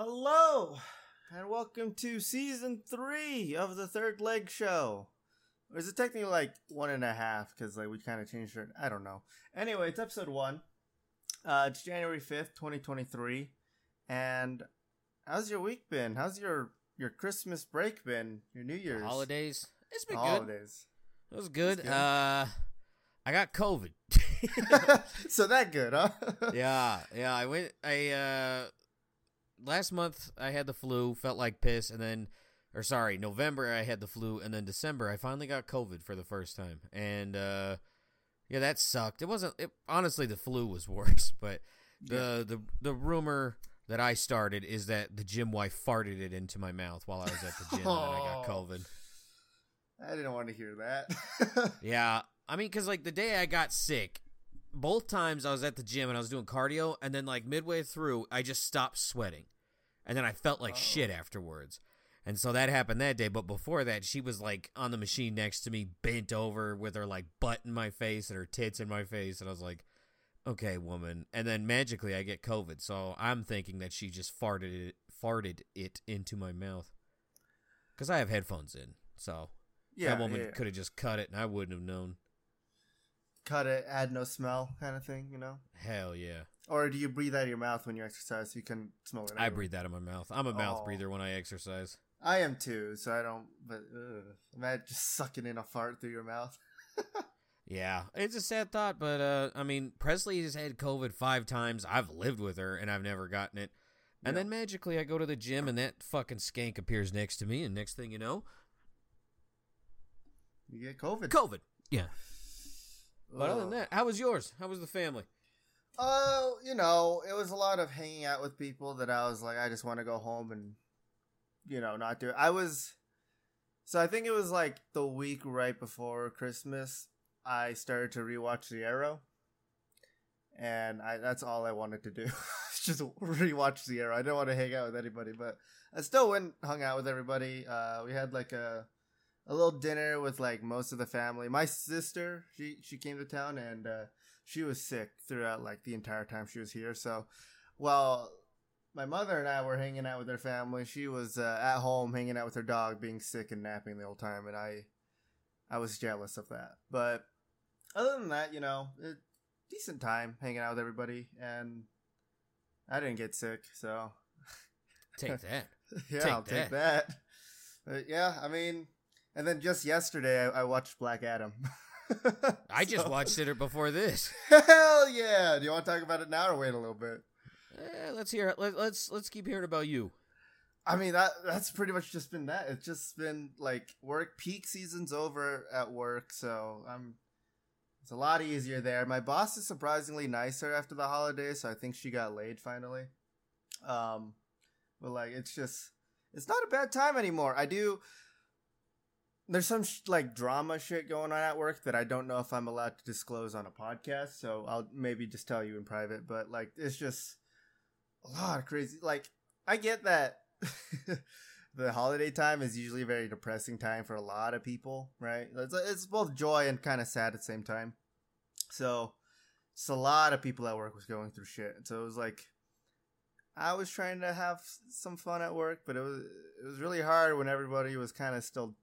Hello, and welcome to season three of the Third Leg Show. Or is it technically like one and a half? Because like we kind of changed it. I don't know. Anyway, it's episode one. Uh, it's January fifth, twenty twenty three. And how's your week been? How's your your Christmas break been? Your New Year's Holidays. It's been good. holidays. It was good. good. Uh, I got COVID. so that good, huh? yeah, yeah. I went. I uh, last month I had the flu. Felt like piss, and then, or sorry, November I had the flu, and then December I finally got COVID for the first time, and uh, yeah, that sucked. It wasn't. It, honestly, the flu was worse, but the the the rumor that I started is that the gym wife farted it into my mouth while I was at the gym, and I got Oh. COVID. I didn't want to hear that. Yeah, I mean, because like the day I got sick, both times I was at the gym and I was doing cardio, and then like midway through, I just stopped sweating, and then I felt like Oh. shit afterwards. And so that happened that day. But before that, she was like on the machine next to me, bent over with her like butt in my face and her tits in my face, and I was like, "Okay, woman." And then magically, I get COVID. So I'm thinking that she just farted it, farted it into my mouth, because I have headphones in. So yeah, that woman yeah. could have just cut it, and I wouldn't have known. Cut it, add no smell, kind of thing, you know. Hell yeah. Or do you breathe out of your mouth when you exercise so you can smell it? I anyway? breathe out of my mouth. I'm a mouth Oh. breather when I exercise. I am too, so I don't. But ugh. imagine just sucking in a fart through your mouth. Yeah, it's a sad thought, but uh, I mean, Presley has had COVID five times. I've lived with her, and I've never gotten it. And Yeah. then magically, I go to the gym, and that fucking skank appears next to me, and next thing you know, You get COVID. COVID. Yeah. But other than that, how was yours? How was the family? Oh, you know, it was a lot of hanging out with people that I was like, I just want to go home and, you know, not do it. I was, so I think it was like the week right before Christmas, I started to rewatch The Arrow. And I that's all I wanted to do. just rewatch The Arrow. I didn't want to hang out with anybody, but I still went hung out with everybody. Uh, we had like a, a little dinner with like most of the family. My sister, she she came to town and uh, she was sick throughout like the entire time she was here. So, while my mother and I were hanging out with her family, she was uh, at home hanging out with her dog, being sick and napping the whole time, and I I was jealous of that. But other than that, you know, it, decent time hanging out with everybody, and I didn't get sick, so Take that. yeah, Take I'll take that. But yeah, I mean, and then just yesterday I, I watched Black Adam. I just watched it before this. Hell yeah! Do you want to talk about it now or wait a little bit? Eh, let's hear. Let, let's let's keep hearing about you. I mean that that's pretty much just been that. It's just been like work peak season's over at work, so I'm it's a lot easier there. My boss is surprisingly nicer after the holidays, so I think she got laid finally. Um but like it's just it's not a bad time anymore. I do there's some sh- like drama shit going on at work that I don't know if I'm allowed to disclose on a podcast, so I'll maybe just tell you in private, but like it's just a lot of crazy like I get that the holiday time is usually a very depressing time for a lot of people, right? It's, it's both joy and kind of sad at the same time. So, it's a lot of people at work was going through shit. So it was like I was trying to have some fun at work, but it was it was really hard when everybody was kind of still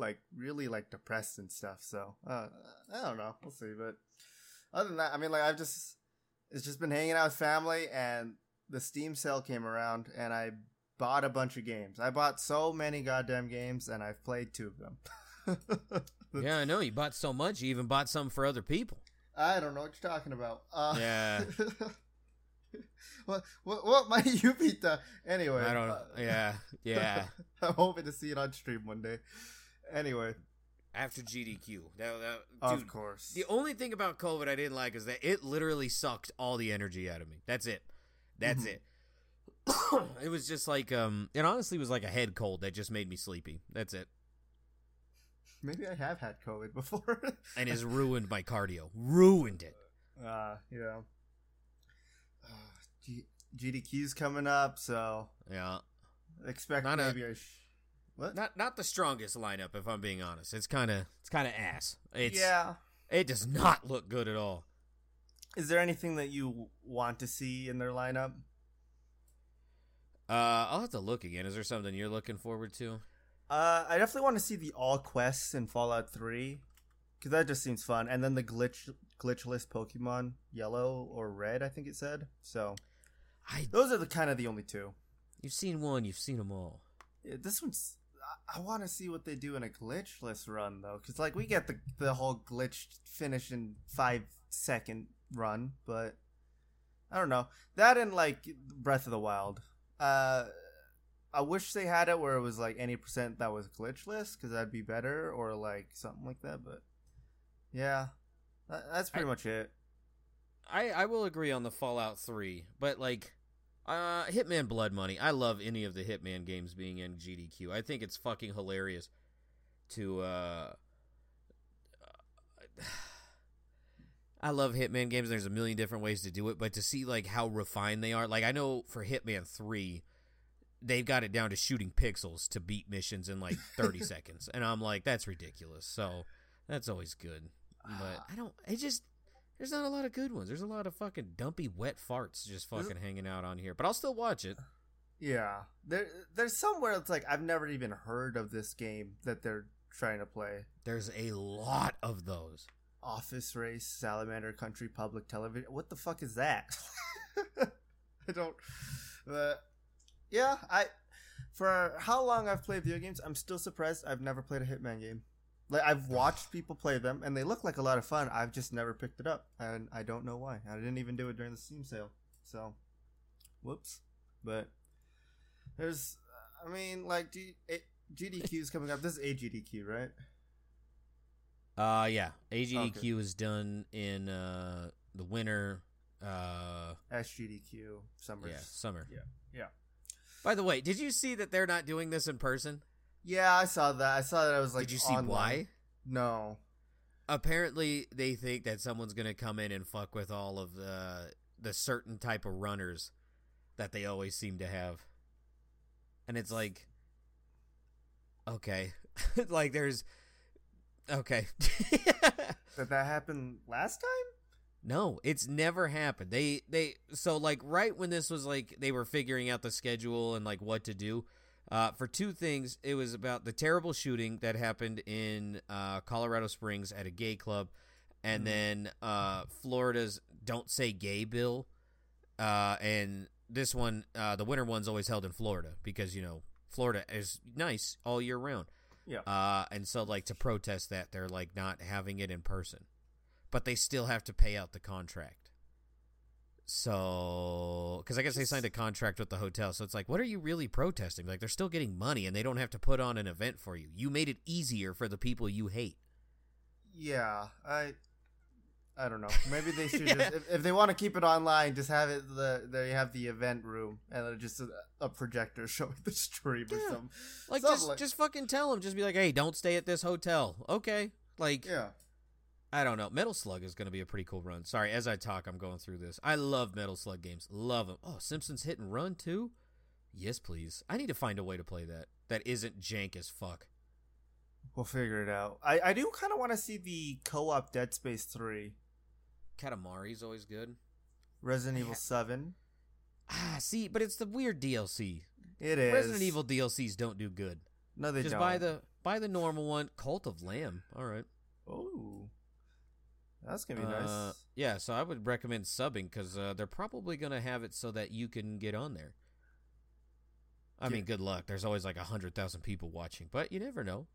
like really like depressed and stuff. So uh, I don't know, we'll see. But other than that, I mean, like I've just it's just been hanging out with family, and the Steam sale came around, and I bought a bunch of games. I bought so many goddamn games, and I've played two of them. Yeah, I know you bought so much. You even bought some for other people. I don't know what you're talking about. Uh, Yeah. what, what what might you beat the anyway? I don't know. uh, Yeah, yeah. I'm hoping to see it on stream one day. Anyway, After GDQ, that, that of dude, course. The only thing about COVID I didn't like is that it literally sucked all the energy out of me. That's it. That's Mhm. it. it was just like um it honestly was like a head cold that just made me sleepy. That's it. Maybe I have had COVID before. And has ruined my cardio. Ruined it. uh, yeah. Uh, G- GDQ's coming up, so Yeah. expect Not a- maybe a. Sh- what? Not not the strongest lineup if I'm being honest. It's kind of it's kind of ass. It's yeah. It does not look good at all. Is there anything that you want to see in their lineup? Uh, I'll have to look again. Is there something you're looking forward to? Uh, I definitely want to see the all quests in Fallout Three, because that just seems fun. And then the glitch glitchless Pokemon Yellow or Red, I think it said. So I those are the kind of the only two. you've seen one, you've seen them all. Yeah, this one's. I, want to see what they do in a glitchless run though, because like we get the the whole glitch finish in five second run, but I don't know that in like Breath of the Wild. Uh, I wish they had it where it was like any percent that was glitchless, because that'd be better, or like something like that. But yeah, that, that's pretty I- much it. I I will agree on the Fallout Three, but like. Uh, Hitman Blood Money. I love any of the Hitman games being in GDQ. I think it's fucking hilarious to uh I love Hitman games. There's a million different ways to do it, but to see like how refined they are, like I know for Hitman Three, they've got it down to shooting pixels to beat missions in like 30 seconds, and I'm like, that's ridiculous. So that's always good, but I don't. It just there's not a lot of good ones. There's a lot of fucking dumpy wet farts just There's- fucking hanging out on here, but I'll still watch it. Yeah, there there's somewhere it's like I've never even heard of this game that they're trying to play. There's a lot of those. Office Race, Salamander Country, Public Television. What the fuck is that? I don't. Uh, yeah, I. For how long I've played video games, I'm still surprised I've never played a Hitman game. Like I've watched people play them, and they look like a lot of fun. I've just never picked it up, and I don't know why. I didn't even do it during the Steam sale, so whoops. But there's, I mean, like G, GDQ is coming up. This is AGDQ, right? Uh, yeah. AGDQ is done in uh the winter. Uh, SGDQ, summer. yeah, summer. Yeah, yeah. By the way, did you see that they're not doing this in person? Yeah, I saw that. I saw that. I was like, did you see online. why? No. Apparently, they think that someone's gonna come in and fuck with all of the the certain type of runners that they always seem to have, and it's like, okay, like there's, okay. Did that happen last time? No, it's never happened. They they so like right when this was like they were figuring out the schedule and like what to do. Uh, for two things, it was about the terrible shooting that happened in uh, Colorado Springs at a gay club, and Mhm. then uh, Florida's "Don't Say Gay" bill, uh, and this one, uh, the winter one's always held in Florida because you know Florida is nice all year round. Yeah. Uh, and so like to protest that, they're like not having it in person but they still have to pay out the contract. So, because I guess they signed a contract with the hotel, so it's like, what are you really protesting? Like, they're still getting money, and they don't have to put on an event for you. You made it easier for the people you hate. Yeah, I. I don't know. Maybe they should Yeah. just, if, if they want to keep it online, just have it the they have the event room and just a, a projector showing the stream or something. Like, Something just like- just fucking tell them. Just be like, hey, don't stay at this hotel. Okay. Like, Yeah, I don't know. Metal Slug is going to be a pretty cool run. Sorry, as I talk, I'm going through this. I love Metal Slug games. Love them. Oh, Simpsons Hit and Run too. Yes, please. I need to find a way to play that that isn't jank as fuck. we'll figure it out. I I do kind of want to see the co-op Dead Space Three, Katamari's always good. Resident Yeah. Evil Seven. Ah, see, but it's the weird DLC. It is Resident Evil DLCs don't do good. No, they Just don't. Just buy the buy the normal one. Cult of Lamb. All right. Oh, that's gonna be Uh, nice. yeah, so I would recommend subbing because uh, they're probably gonna have it so that you can get on there. I Yeah. mean, good luck. There's always like a hundred thousand people watching, but you never know.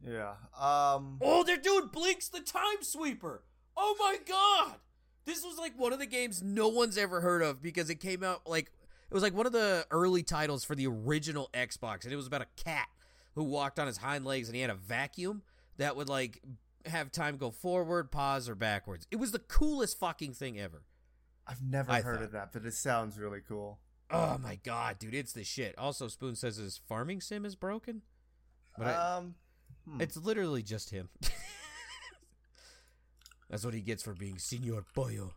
Yeah. Um. Oh, they're doing Blinx the Time Sweeper. Oh my god. This was like one of the games no one's ever heard of because it came out like it was like one of the early titles for the original Xbox and it was about a cat who walked on his hind legs and he had a vacuum that would like have time go forward, pause or backwards. It was the coolest fucking thing ever. I've never I heard thought- of that, but it sounds really cool. Oh my god, dude, it's the shit. Also Spoon says his farming sim is broken. But I, um. hmm. It's literally just him. That's what he gets for being Senor Pollo.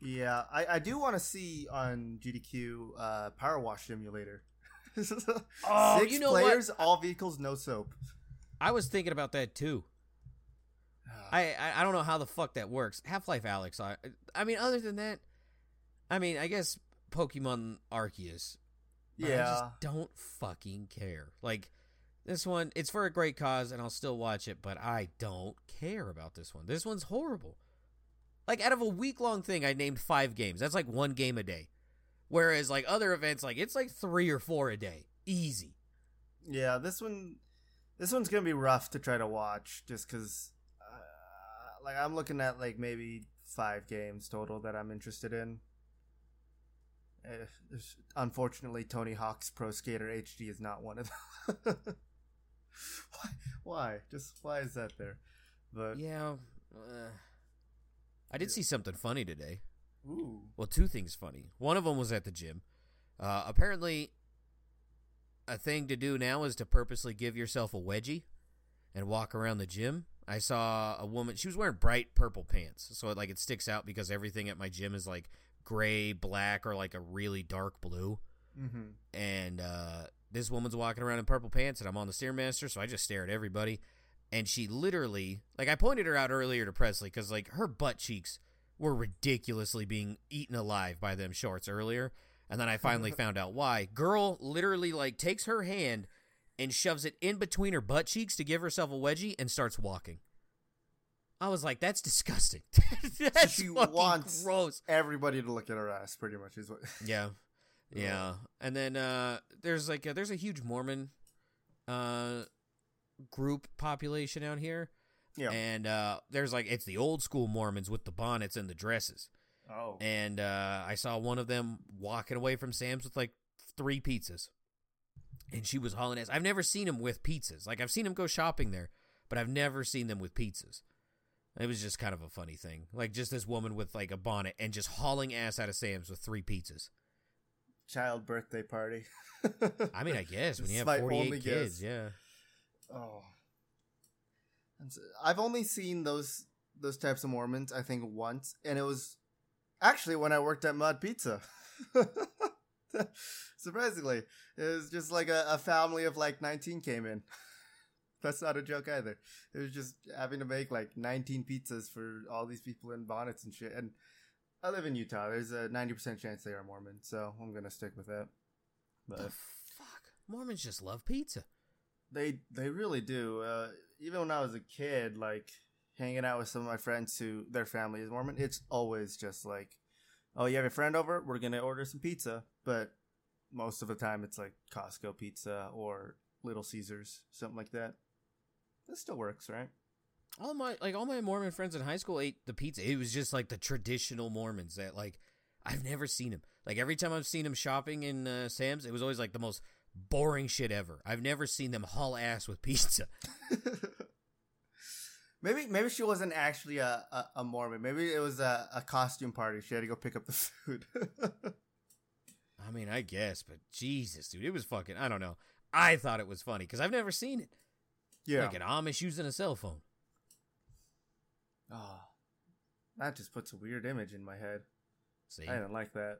Yeah, I, I do want to see on GDQ uh, Power Wash Simulator. Oh, Six you know what? players, all vehicles, no soap. I was thinking about that too. I, I I don't know how the fuck that works. Half Life Alyx. I I mean, other than that, I mean, I guess Pokemon Arceus Yeah. I just don't fucking care. Like this one, it's for a great cause, and I'll still watch it. But I don't care about this one. This one's horrible. Like out of a week long thing, I named five games. That's like one game a day. Whereas like other events, like it's like three or four a day, easy. Yeah, this one, this one's gonna be rough to try to watch, just because, uh, like, I'm looking at like maybe five games total that I'm interested in. Eh, unfortunately, Tony Hawk's Pro Skater HD is not one of them. why? Why? Just why is that there? But Yeah. Uh, I did see something funny today. ooh, Well, two things funny. One of them was at the gym. Uh, apparently, a thing to do now is to purposely give yourself a wedgie and walk around the gym. I saw a woman. She was wearing bright purple pants, so it, like it sticks out because everything at my gym is like gray, black, or like a really dark blue. mm-hmm. And uh, this woman's walking around in purple pants, and I'm on the stairmaster, so I just stare at everybody. And she literally, like, I pointed her out earlier to Presley because like her butt cheeks were ridiculously being eaten alive by them shorts earlier. And then I finally found out why. Girl literally like takes her hand and shoves it in between her butt cheeks to give herself a wedgie and starts walking. I was like, that's disgusting. that's she wants- gross. everybody to look at her ass, pretty much is what. Yeah, yeah. And then uh, there's like a, there's a huge Mormon uh, group population out here, yeah. and uh, there's like it's the old school Mormons with the bonnets and the dresses. Oh. And uh, I saw one of them walking away from Sam's with like three pizzas, and she was hauling ass. I've never seen him with pizzas. Like I've seen him go shopping there, but I've never seen them with pizzas. It was just kind of a funny thing, like just this woman with like a bonnet and just hauling ass out of Sam's with three pizzas. Child birthday party. I mean, I guess when you have 48 kids, guess. yeah. Oh, I've only seen those those types of Mormons. I think once, and it was actually when I worked at MOD Pizza. Surprisingly, it was just like a, a family of like nineteen came in. That's not a joke either. It was just having to make like nineteen pizzas for all these people in bonnets and shit. And I live in Utah. There's a ninety percent chance they are Mormon, so I'm gonna stick with that. But The fuck? Mormons just love pizza. They they really do. Uh, even when I was a kid, like hanging out with some of my friends who their family is Mormon, it's always just like, oh, you have a friend over, we're gonna order some pizza. But most of the time, it's like Costco pizza or Little Caesars, something like that. This still works, right? All my like all my Mormon friends in high school ate the pizza. It was just like the traditional Mormons that like I've never seen him. Like every time I've seen him shopping in uh, Sam's, it was always like the most boring shit ever. I've never seen them haul ass with pizza. maybe maybe she wasn't actually a, a, a Mormon. Maybe it was a, a costume party. She had to go pick up the food. I mean, I guess, but Jesus, dude, it was fucking. I don't know. I thought it was funny because I've never seen it. yeah. Like an Amish using a cell phone. Oh, that just puts a weird image in my head. See, I didn't like that.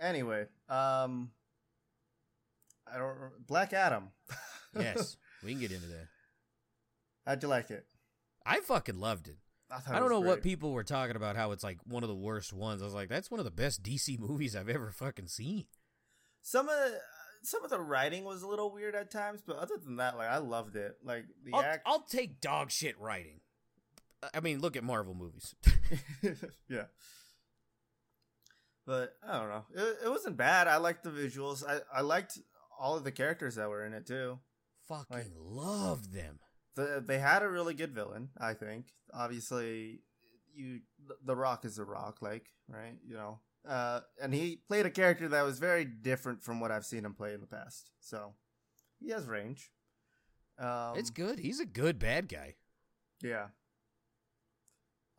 Anyway, um, I don't. Black Adam. yes, we can get into that. How'd you like it? I fucking loved it. thought I don't know what people were talking about. How it's like one of the worst ones. I was like, that's one of the best DC movies I've ever fucking seen. Some of the some of the writing was a little weird at times, but other than that, like I loved it. Like the I'll, act. I'll take dog shit writing. I mean, look at Marvel movies. yeah. But I don't know. It, it wasn't bad. I liked the visuals. I, I liked all of the characters that were in it too. fucking Like- loved them. The, they had a really good villain, I think. Obviously, you the Rock is the Rock, like right, you know. Uh, and he played a character that was very different from what I've seen him play in the past. So he has range. Um, it's good. He's a good bad guy. yeah.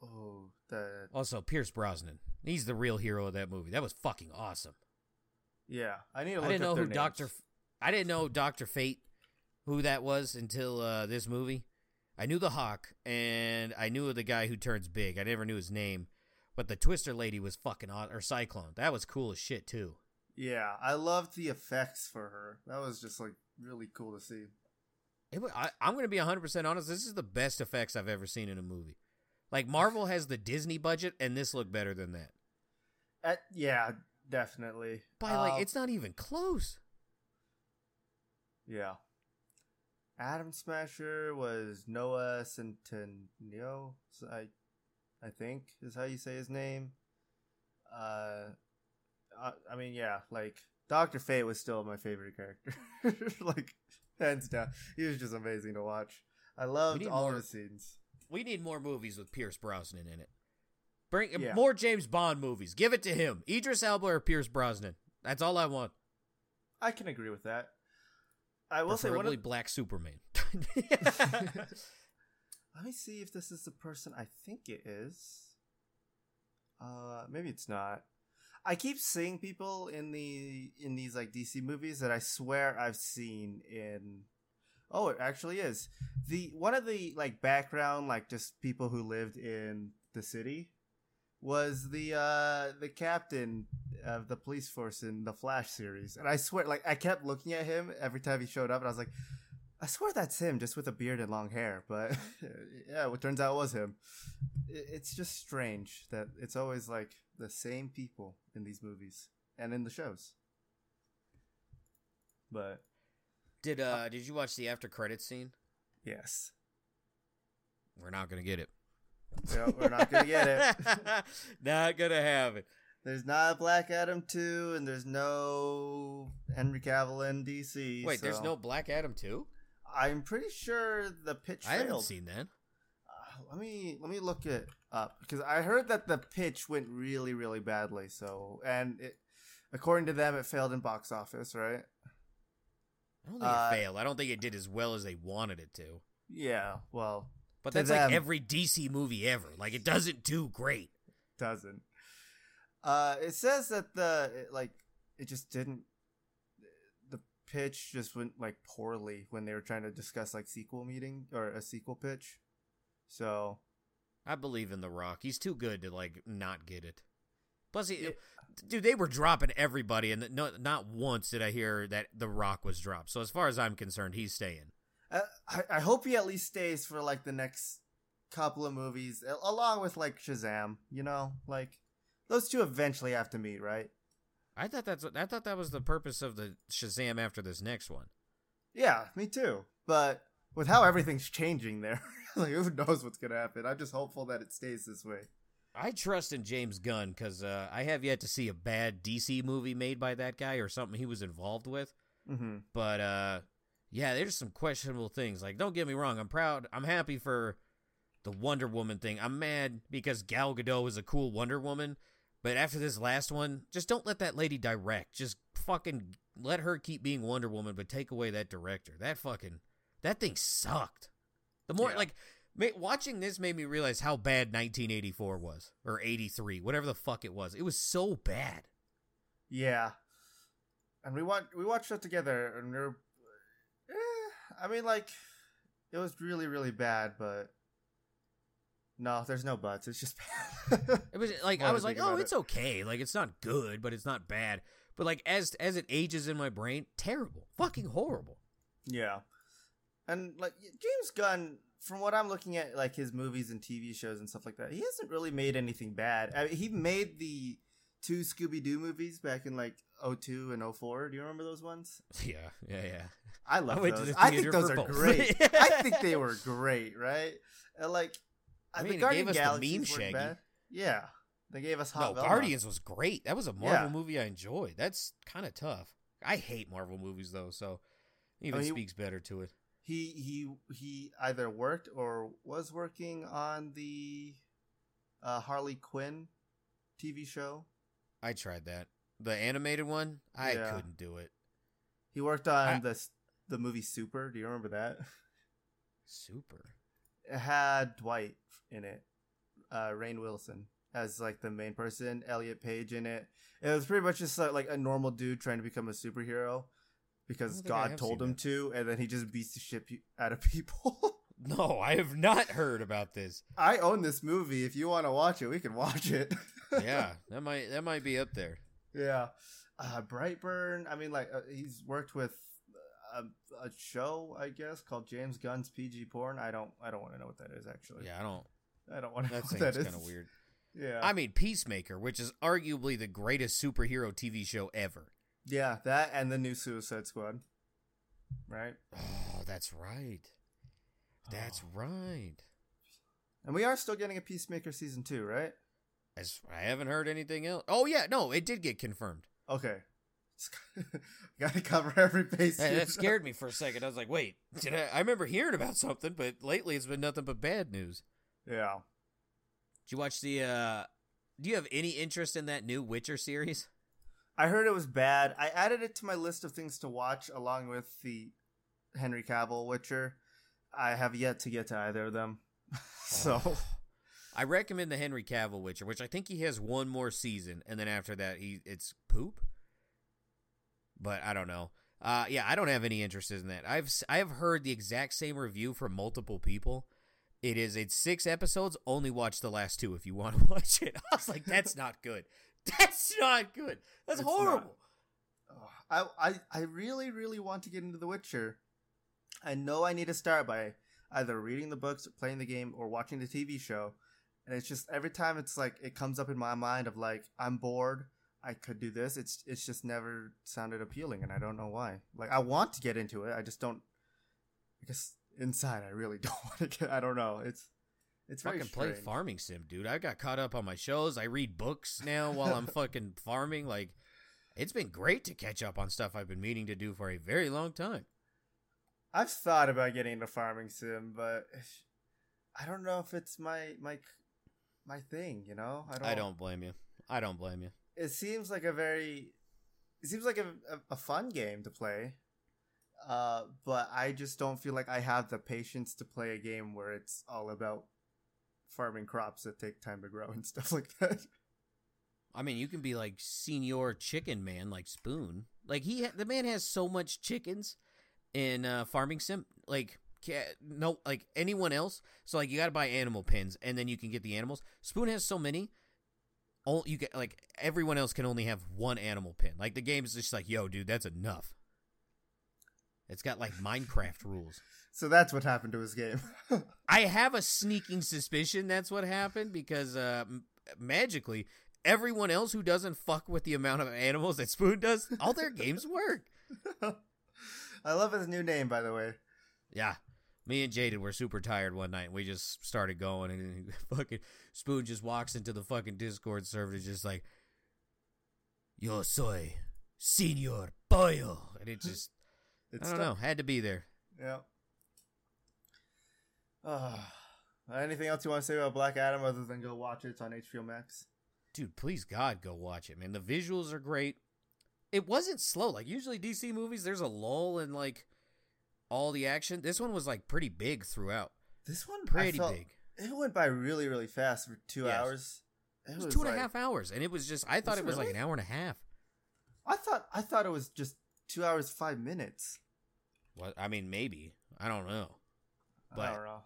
Oh, the Also, Pierce Brosnan. He's the real hero of that movie. That was fucking awesome. yeah. I need to. Look I didn't know who. Doctor. I didn't know Doctor Fate, who that was until uh, this movie. I knew the Hawk, and I knew the guy who turns big. I never knew his name, but the Twister lady was fucking aw- or Cyclone. That was cool as shit too. Yeah, I loved the effects for her. That was just like really cool to see. It, I, I'm going to be 100 percent honest. This is the best effects I've ever seen in a movie. Like Marvel has the Disney budget, and this looked better than that. Uh, yeah, definitely. By like, Uh, it's not even close. yeah. Atom Smasher was Noah Centineo. I, I think is how you say his name. Uh, I, I mean, yeah, like Doctor Fate was still my favorite character. like hands down, he was just amazing to watch. I loved all more- of the scenes. We need more movies with Pierce Brosnan in it. Bring Yeah. more James Bond movies. Give it to him. Idris Elba or Pierce Brosnan. That's all I want. I can agree with that. I will say one of, Black Superman. Let me see if this is the person I think it is. Uh, maybe it's not. I keep seeing people in the in these like DC movies that I swear I've seen in. Oh, it actually is the one of the like background like just people who lived in the city was the uh the captain of the police force in the Flash series, and I swear like I kept looking at him every time he showed up, and I was like, I swear that's him, just with a beard and long hair. But yeah, what turns out it was him. It's just strange that it's always like the same people in these movies and in the shows. But did uh did you watch the after credit scene? yes, We're not gonna get it. We're not gonna get it. not gonna have it. There's not a Black Adam two, and there's no Henry Cavill in DC. Wait, there's no Black Adam two. I'm pretty sure the pitch I haven't seen that. Uh, let me let me look it up because I heard that the pitch went really really badly. So and it, according to them, it failed in box office, right? I don't think Uh, it failed. I don't think it did as well as they wanted it to. Yeah, well, But that's them- like every DC movie ever. Like it doesn't do great. doesn't. Uh, it says that the it, like it just didn't. The pitch just went like poorly when they were trying to discuss like sequel meeting or a sequel pitch. So I believe in The Rock. He's too good to like not get it. Plus, he, It- dude, they were dropping everybody, and no, not once did I hear that The Rock was dropped. So as far as I'm concerned, he's staying. Uh, I I hope he at least stays for like the next couple of movies, along with like Shazam. You know, like those two eventually have to meet, right? I thought that's I thought that was the purpose of the Shazam after this next one. Yeah, me too. But with how everything's changing there, like who knows what's gonna happen? I'm just hopeful that it stays this way. I trust in James Gunn because uh, I have yet to see a bad DC movie made by that guy or something he was involved with. Mm-hmm. But uh, yeah, there's some questionable things. Like, don't get me wrong, I'm proud, I'm happy for the Wonder Woman thing. I'm mad because Gal Gadot is a cool Wonder Woman, but after this last one, just don't let that lady direct. Just fucking let her keep being Wonder Woman, but take away that director. That fucking that thing sucked. The more Yeah. like ma- watching this made me realize how bad 1984 was or 83, whatever the fuck it was. It was so bad. Yeah, and we watched we watched that together, and we are eh, I mean, like, it was really really bad, but no, there's no buts. It's just bad. It was like I was like, oh, it's it. okay. Like it's not good, but it's not bad. But like as as it ages in my brain, terrible, fucking horrible. yeah, and like James Gunn, from what I'm looking at, like his movies and TV shows and stuff like that, he hasn't really made anything bad. I mean, he made the two Scooby Doo movies back in like 02 and 04. Do you remember those ones? Yeah, yeah, yeah. I love to those. the I think those are both. great. I think they were great, right? And like, I uh, mean, it Guardian gave us the Shaggy. bad. Yeah, they gave us Hot No, Velma. Guardians was great. That was a Marvel Yeah. movie I enjoyed. That's kind of tough. I hate Marvel movies though, so even he- speaks better to it. He he he either worked or was working on the uh, Harley Quinn TV show. I tried that. The animated one, I Yeah. couldn't do it. He worked on I- the the movie Super. Do you remember that? Super. It had Dwight in it, uh, Rainn Wilson as like the main person, Elliot Page in it. It was pretty much just like, like a normal dude trying to become a superhero because God told him that. to, and then he just beats the shit out of people. No, I have not heard about this. I own this movie. If you want to watch it, we can watch it. Yeah, that might that might be up there. yeah. Uh, Brightburn. I mean, like uh, he's worked with a, a show, I guess, called James Gunn's PG Porn. I don't. I don't want to know what that is. Actually, Yeah, I don't. I don't want to know That what that is. kind of weird. Yeah. I mean, Peacemaker, which is arguably the greatest superhero TV show ever. yeah, that and the new Suicide Squad. Right? Oh, that's right. That's Oh. right. And we are still getting a Peacemaker season 2, right? As I haven't heard anything else. Oh yeah, no, it did get confirmed. Okay. Got to cover every base. Hey, that scared me for a second. I was like, wait, did I? I remember hearing about something, but lately it's been nothing but bad news. Yeah. Did you watch the? uh Do you have any interest in that new Witcher series? I heard it was bad. I added it to my list of things to watch along with the Henry Cavill Witcher. I have yet to get to either of them. so, I recommend the Henry Cavill Witcher, which I think he has one more season, and then after that, he it's poop. But I don't know. Uh, yeah, I don't have any interest in that. I've I have heard the exact same review from multiple people. It is it's six episodes. Only watch the last two if you want to watch it. I was like, that's not good. That's not good. That's It's horrible. I, I I really really want to get into The Witcher. I know I need to start by either reading the books, playing the game, or watching the TV show. And it's just every time it's like it comes up in my mind of like I'm bored. I could do this. It's it's just never sounded appealing, and I don't know why. Like I want to get into it, I just don't. I guess inside I really don't want to get. I don't know. It's it's very Fucking play farming sim, dude. I got caught up on my shows. I read books now while I'm fucking farming. Like, it's been great to catch up on stuff I've been meaning to do for a very long time. I've thought about getting into farming sim, but I don't know if it's my my my thing. You know, I don't. I don't blame you. I don't blame you. It seems like a very. It seems like a, a, a fun game to play, uh, but I just don't feel like I have the patience to play a game where it's all about farming crops that take time to grow and stuff like that. I mean, you can be like senior chicken man, like Spoon. Like he, ha- the man has so much chickens in uh, farming sim. Like ca- no, like anyone else. So like you got to buy animal pins, and then you can get the animals. Spoon has so many. All you get like everyone else can only have one animal pin. Like the game's just like, yo, dude, that's enough. It's got like Minecraft rules. So that's what happened to his game. I have a sneaking suspicion that's what happened because uh, m- magically, everyone else who doesn't fuck with the amount of animals that Spoon does, all their games work. I love his new name, by the way. Yeah. Me and Jaden were super tired one night. We just started going, and fucking Spoon just walks into the fucking Discord server, and just like, "Yo soy Senor Pollo," and it just, It's I don't know, had to be there. Yeah. Uh, anything else you want to say about Black Adam other than go watch it? It's on HBO Max. dude, please God, go watch it, man. The visuals are great. It wasn't slow. Like usually DC movies, there's a lull in like all the action. This one was like pretty big throughout. This one Pretty felt- big. It went by really, really fast for two Yes. hours. It, It was two and a half hours, and it was just. I thought Was it it was like an hour and a half. I thought I thought it was just two hours five minutes. What? I mean, maybe. I don't know. I But- don't know.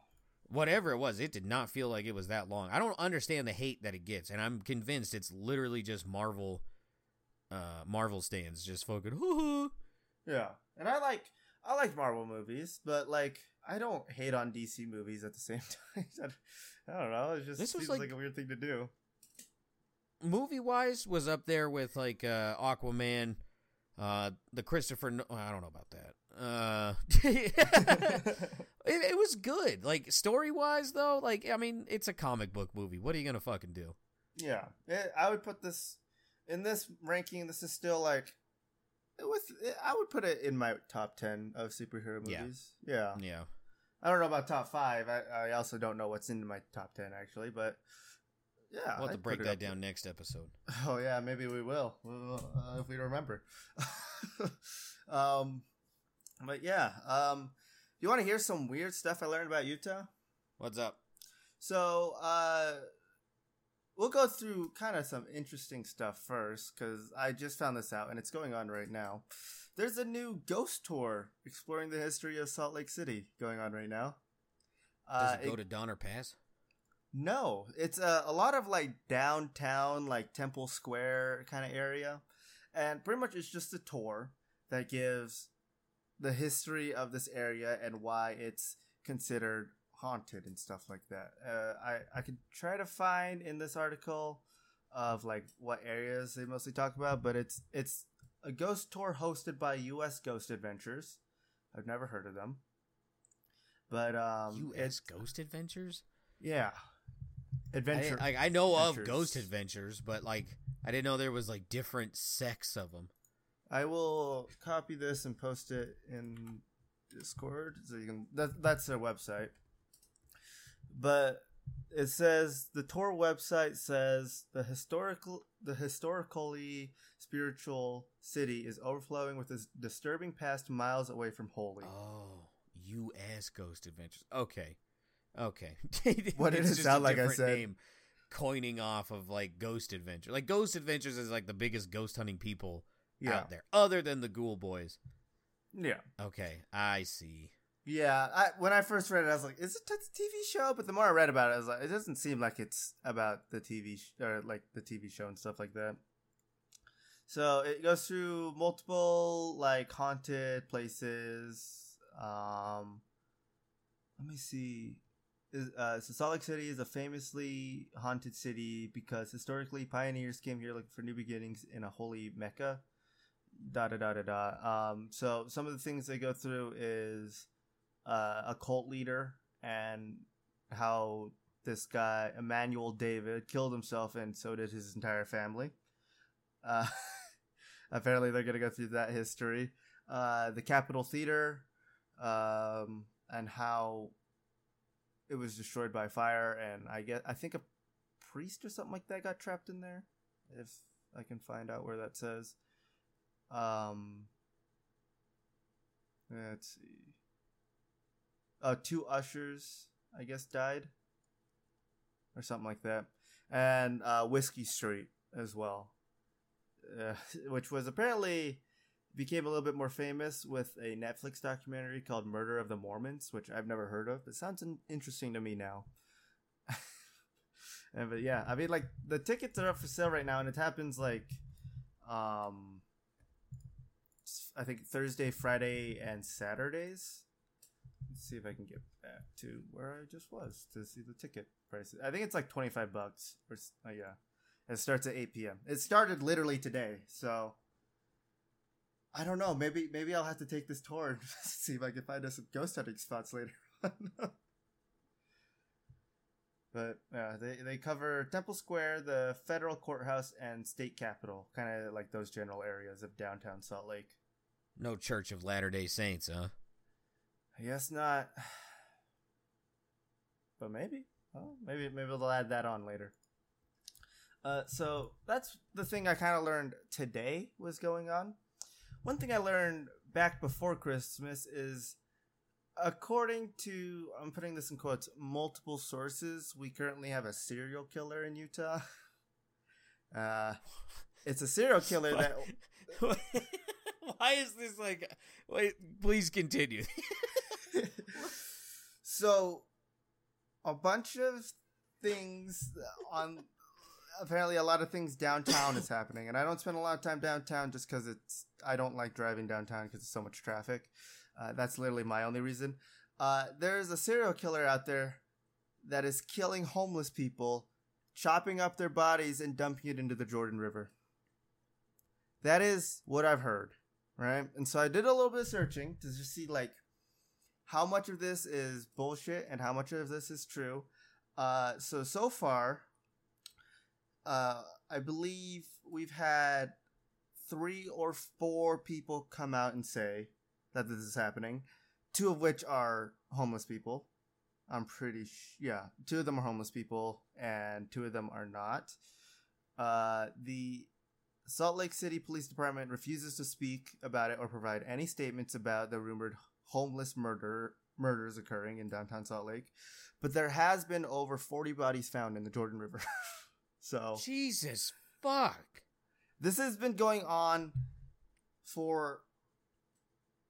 Whatever it was, it did not feel like it was that long. I don't understand the hate that it gets, and I'm convinced it's literally just Marvel. Uh, Marvel stands just fucking. Hoo-hoo. Yeah, and I like I like Marvel movies, but like I don't hate on DC movies at the same time. I don't know. It just This seems like- like, a weird thing to do. movie wise was up there with like uh Aquaman, uh the Christopher no- I don't know about that. Uh it, it was good. Like story wise though, like I mean, it's a comic book movie. What are you gonna fucking do? Yeah, it, I would put this in this ranking. This is still like it was. I would put it in my top ten of superhero movies. Yeah, Yeah. I don't know about top five. I, I also don't know what's in my top ten actually, but yeah, We'll have to I'd break that down next episode. Oh yeah, maybe we will uh, if we remember. um, but yeah, um, you want to hear some weird stuff I learned about Utah? What's up? So, uh, we'll go through kind of some interesting stuff first because I just found this out and it's going on right now. There's a new ghost tour exploring the history of Salt Lake City going on right now. Does Uh, it go it- to Donner Pass? no, it's a, a lot of like downtown, like Temple Square kind of area. And pretty much it's just a tour that gives the history of this area and why it's considered haunted and stuff like that. Uh, I I could try to find in this article of like what areas they mostly talk about, but it's it's a ghost tour hosted by U.S. Ghost Adventures. I've never heard of them, but um, U.S. Ghost Adventures. Yeah, adventure. I, I, I know adventures. of Ghost Adventures, but like I didn't know there was like different sects of them. I will copy this and post it in Discord so you can. That, that's their website. But it says the tour website says the historical the historically spiritual city is overflowing with this disturbing past miles away from holy. Oh, U.S. Ghost Adventures. Okay, okay. what did it sound like? I said. Name coining off of like Ghost Adventure. Like Ghost Adventures is like the biggest ghost hunting people yeah. out there, other than the Ghoul Boys. Yeah. Okay, I see. Yeah, I, when I first read it, I was like, "Is it a TV show?" But the more I read about it, I was like, "It doesn't seem like it's about the TV sh- or like the TV show and stuff like that." So it goes through multiple like haunted places. Um, let me see. Uh, so Salt Lake City is a famously haunted city because historically pioneers came here looking for new beginnings in a holy mecca. Da da da da da. Um, so some of the things they go through is uh, a cult leader and how this guy Emmanuel David killed himself and so did his entire family. Uh, apparently, they're gonna go through that history. Uh, the Capitol Theater, um, and how it was destroyed by fire, and I get I think a priest or something like that got trapped in there. If I can find out where that says. Um, let's see. Uh, two ushers, I guess, died, or something like that, and uh, Whiskey Street as well, uh, which was apparently became a little bit more famous with a Netflix documentary called Murder of the Mormons, which I've never heard of. It sounds interesting to me now. and, but yeah, I mean, like the tickets are up for sale right now, and it happens like, um, I think Thursday, Friday, and Saturdays. See if I can get back to where I just was to see the ticket prices. I think it's like twenty five bucks. Or uh, yeah, it starts at eight p.m. It started literally today, so I don't know. Maybe maybe I'll have to take this tour and see if I can find us some ghost hunting spots later on. but yeah, they they cover Temple Square, the federal courthouse, and state capitol, kind of like those general areas of downtown Salt Lake. No Church of Latter Day Saints, huh? I guess not. But maybe. Well, maybe maybe they'll add that on later. Uh, so that's the thing I kind of learned today was going on one thing I learned back before Christmas is according to I'm putting this in quotes multiple sources, we currently have a serial killer in Utah. Uh, it's a serial killer that. Why is this like? Wait, please continue. so, a bunch of things on apparently a lot of things downtown is happening, and I don't spend a lot of time downtown just because it's I don't like driving downtown because it's so much traffic. Uh, that's literally my only reason. Uh, there's a serial killer out there that is killing homeless people, chopping up their bodies and dumping it into the Jordan River. That is what I've heard, right? And so I did a little bit of searching to just see like how much of this is bullshit and how much of this is true. Uh, so so far, uh, I believe we've had three or four people come out and say that this is happening, two of which are homeless people. I'm pretty sh- yeah, two of them are homeless people and two of them are not. Uh, the Salt Lake City Police Department refuses to speak about it or provide any statements about the rumored homeless murder murders occurring in downtown Salt Lake, but there has been over 40 bodies found in the Jordan River. So Jesus fuck. This has been going on for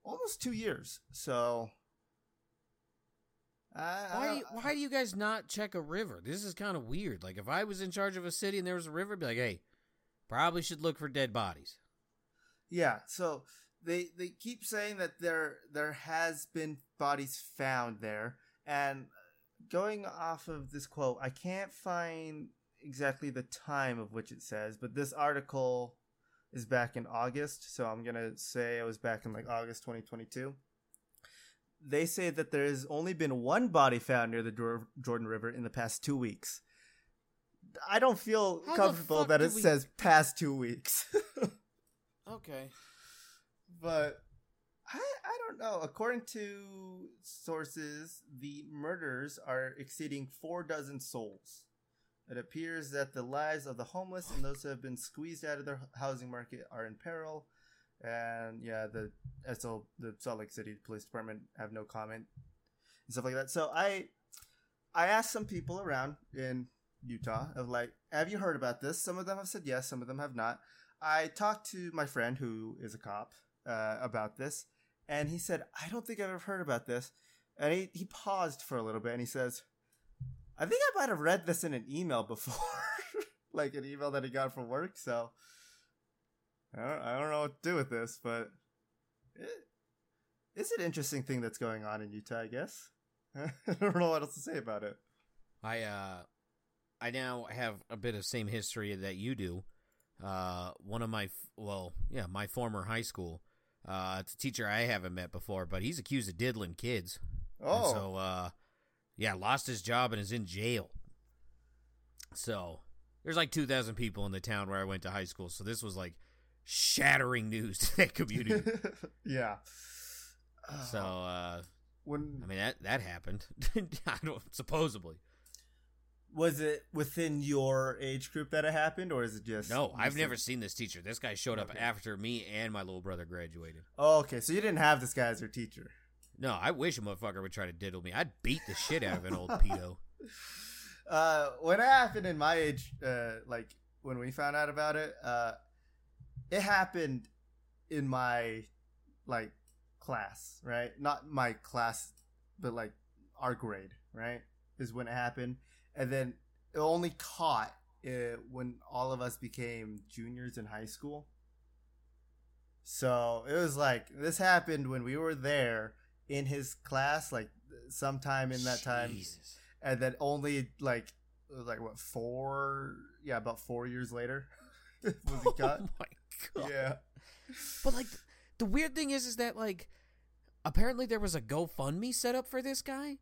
almost two years. So why do you, why do you guys not check a river? This is kind of weird. Like if I was in charge of a city and there was a river, I'd be like, hey, probably should look for dead bodies. Yeah. So they they keep saying that there there has been bodies found there, and going off of this quote, I can't find exactly the time of which it says, but this article is back in August, so I'm gonna say it was back in like August 2022. They say that there has only been one body found near the Jordan River in the past two weeks. I don't feel How comfortable that it we- says past two weeks. Okay. But I I don't know. According to sources, the murders are exceeding four dozen souls. It appears that the lives of the homeless and those who have been squeezed out of their housing market are in peril. And yeah, the SL the Salt Lake City Police Department have no comment and stuff like that. So I I asked some people around in Utah of like, have you heard about this? Some of them have said yes, some of them have not. I talked to my friend who is a cop uh, about this, and he said, I don't think I've ever heard about this. And he, he paused for a little bit and he says, I think I might have read this in an email before, like an email that he got from work. So I don't, I don't know what to do with this, but it, it's an interesting thing that's going on in Utah, I guess. I don't know what else to say about it. I uh I now have a bit of same history that you do. Uh one of my well, yeah, my former high school. Uh it's a teacher I haven't met before, but he's accused of diddling kids. And Oh, so uh yeah, lost his job and is in jail. So there's like 2,000 people in the town where I went to high school. So this was like shattering news to that community. yeah. so uh when I mean that that happened. I don't supposedly. Was it within your age group that it happened, or is it just No, I've never seen this teacher. This guy showed up after me and my little brother graduated. Oh, okay, so you didn't have this guy as your teacher. No, I wish a motherfucker would try to diddle me. I'd beat the shit out of an old pedo. Uh, when it happened in my age, uh, like when we found out about it, uh, it happened in my like class, right? Not my class, but like our grade, right? Is when it happened, and then it only caught uh, when all of us became juniors in high school. So it was like this happened when we were there in his class, like sometime in that time and then only like it was like what four yeah about four years later was he caught Oh my god. yeah But like the weird thing is is that like apparently there was a GoFundMe set up for this guy,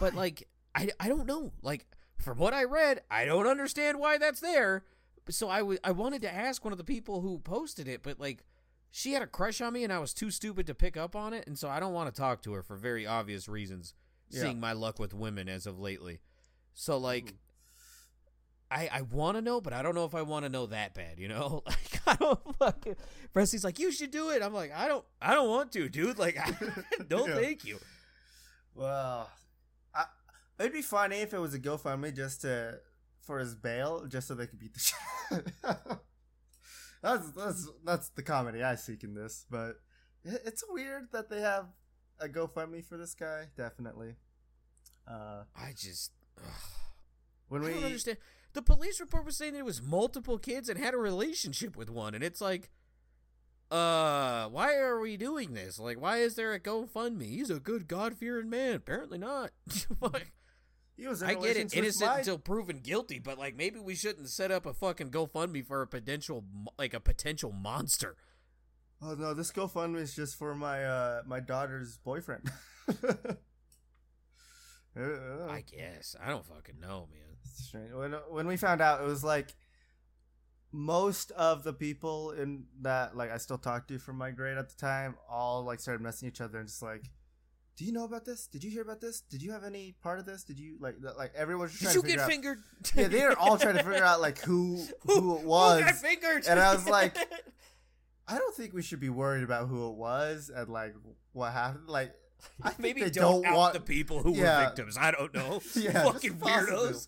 but like I I don't know. Like from what I read, I don't understand why that's there. So I wa- I wanted to ask one of the people who posted it, but like she had a crush on me and I was too stupid to pick up on it, and so I don't want to talk to her for very obvious reasons. Yeah. Seeing my luck with women as of lately. So like Mhm. I, I want to know, but I don't know if I want to know that bad. You know, like I don't fucking. Presley's like, you should do it. I'm like, I don't, I don't want to, dude. Like, I, no, Yeah. thank you. well it'd be funny if it was a gofundme just to for his bail just so they could beat the shit that's that's that's the comedy i seek in this but it's weird that they have a gofundme for this guy definitely uh I just, ugh. when I we don't understand. The police report was saying that it was multiple kids and had a relationship with one, and it's like, uh, why are we doing this? Like, why is there a GoFundMe? He's a good God fearing man. Apparently not. Like, he was I get it, innocent my- until proven guilty, but like maybe we shouldn't set up a fucking GoFundMe for a potential, like a potential monster. Oh no, this GoFundMe is just for my uh my daughter's boyfriend. Uh, I guess I don't fucking know, man. it's strange. When when we found out, it was like most of the people in that like I still talked to from my grade at the time all like started messing each other and just like, do you know about this? Did you hear about this? Did you have any part of this? Did you like like everyone's just Did trying you to get out. fingered? Yeah, they are all trying to figure out like who who it was. Who got fingered? And I was like, I don't think we should be worried about who it was and like what happened. Like, I maybe they don't, don't out want- the people who Yeah. were victims. I don't know. yeah, fucking weirdos.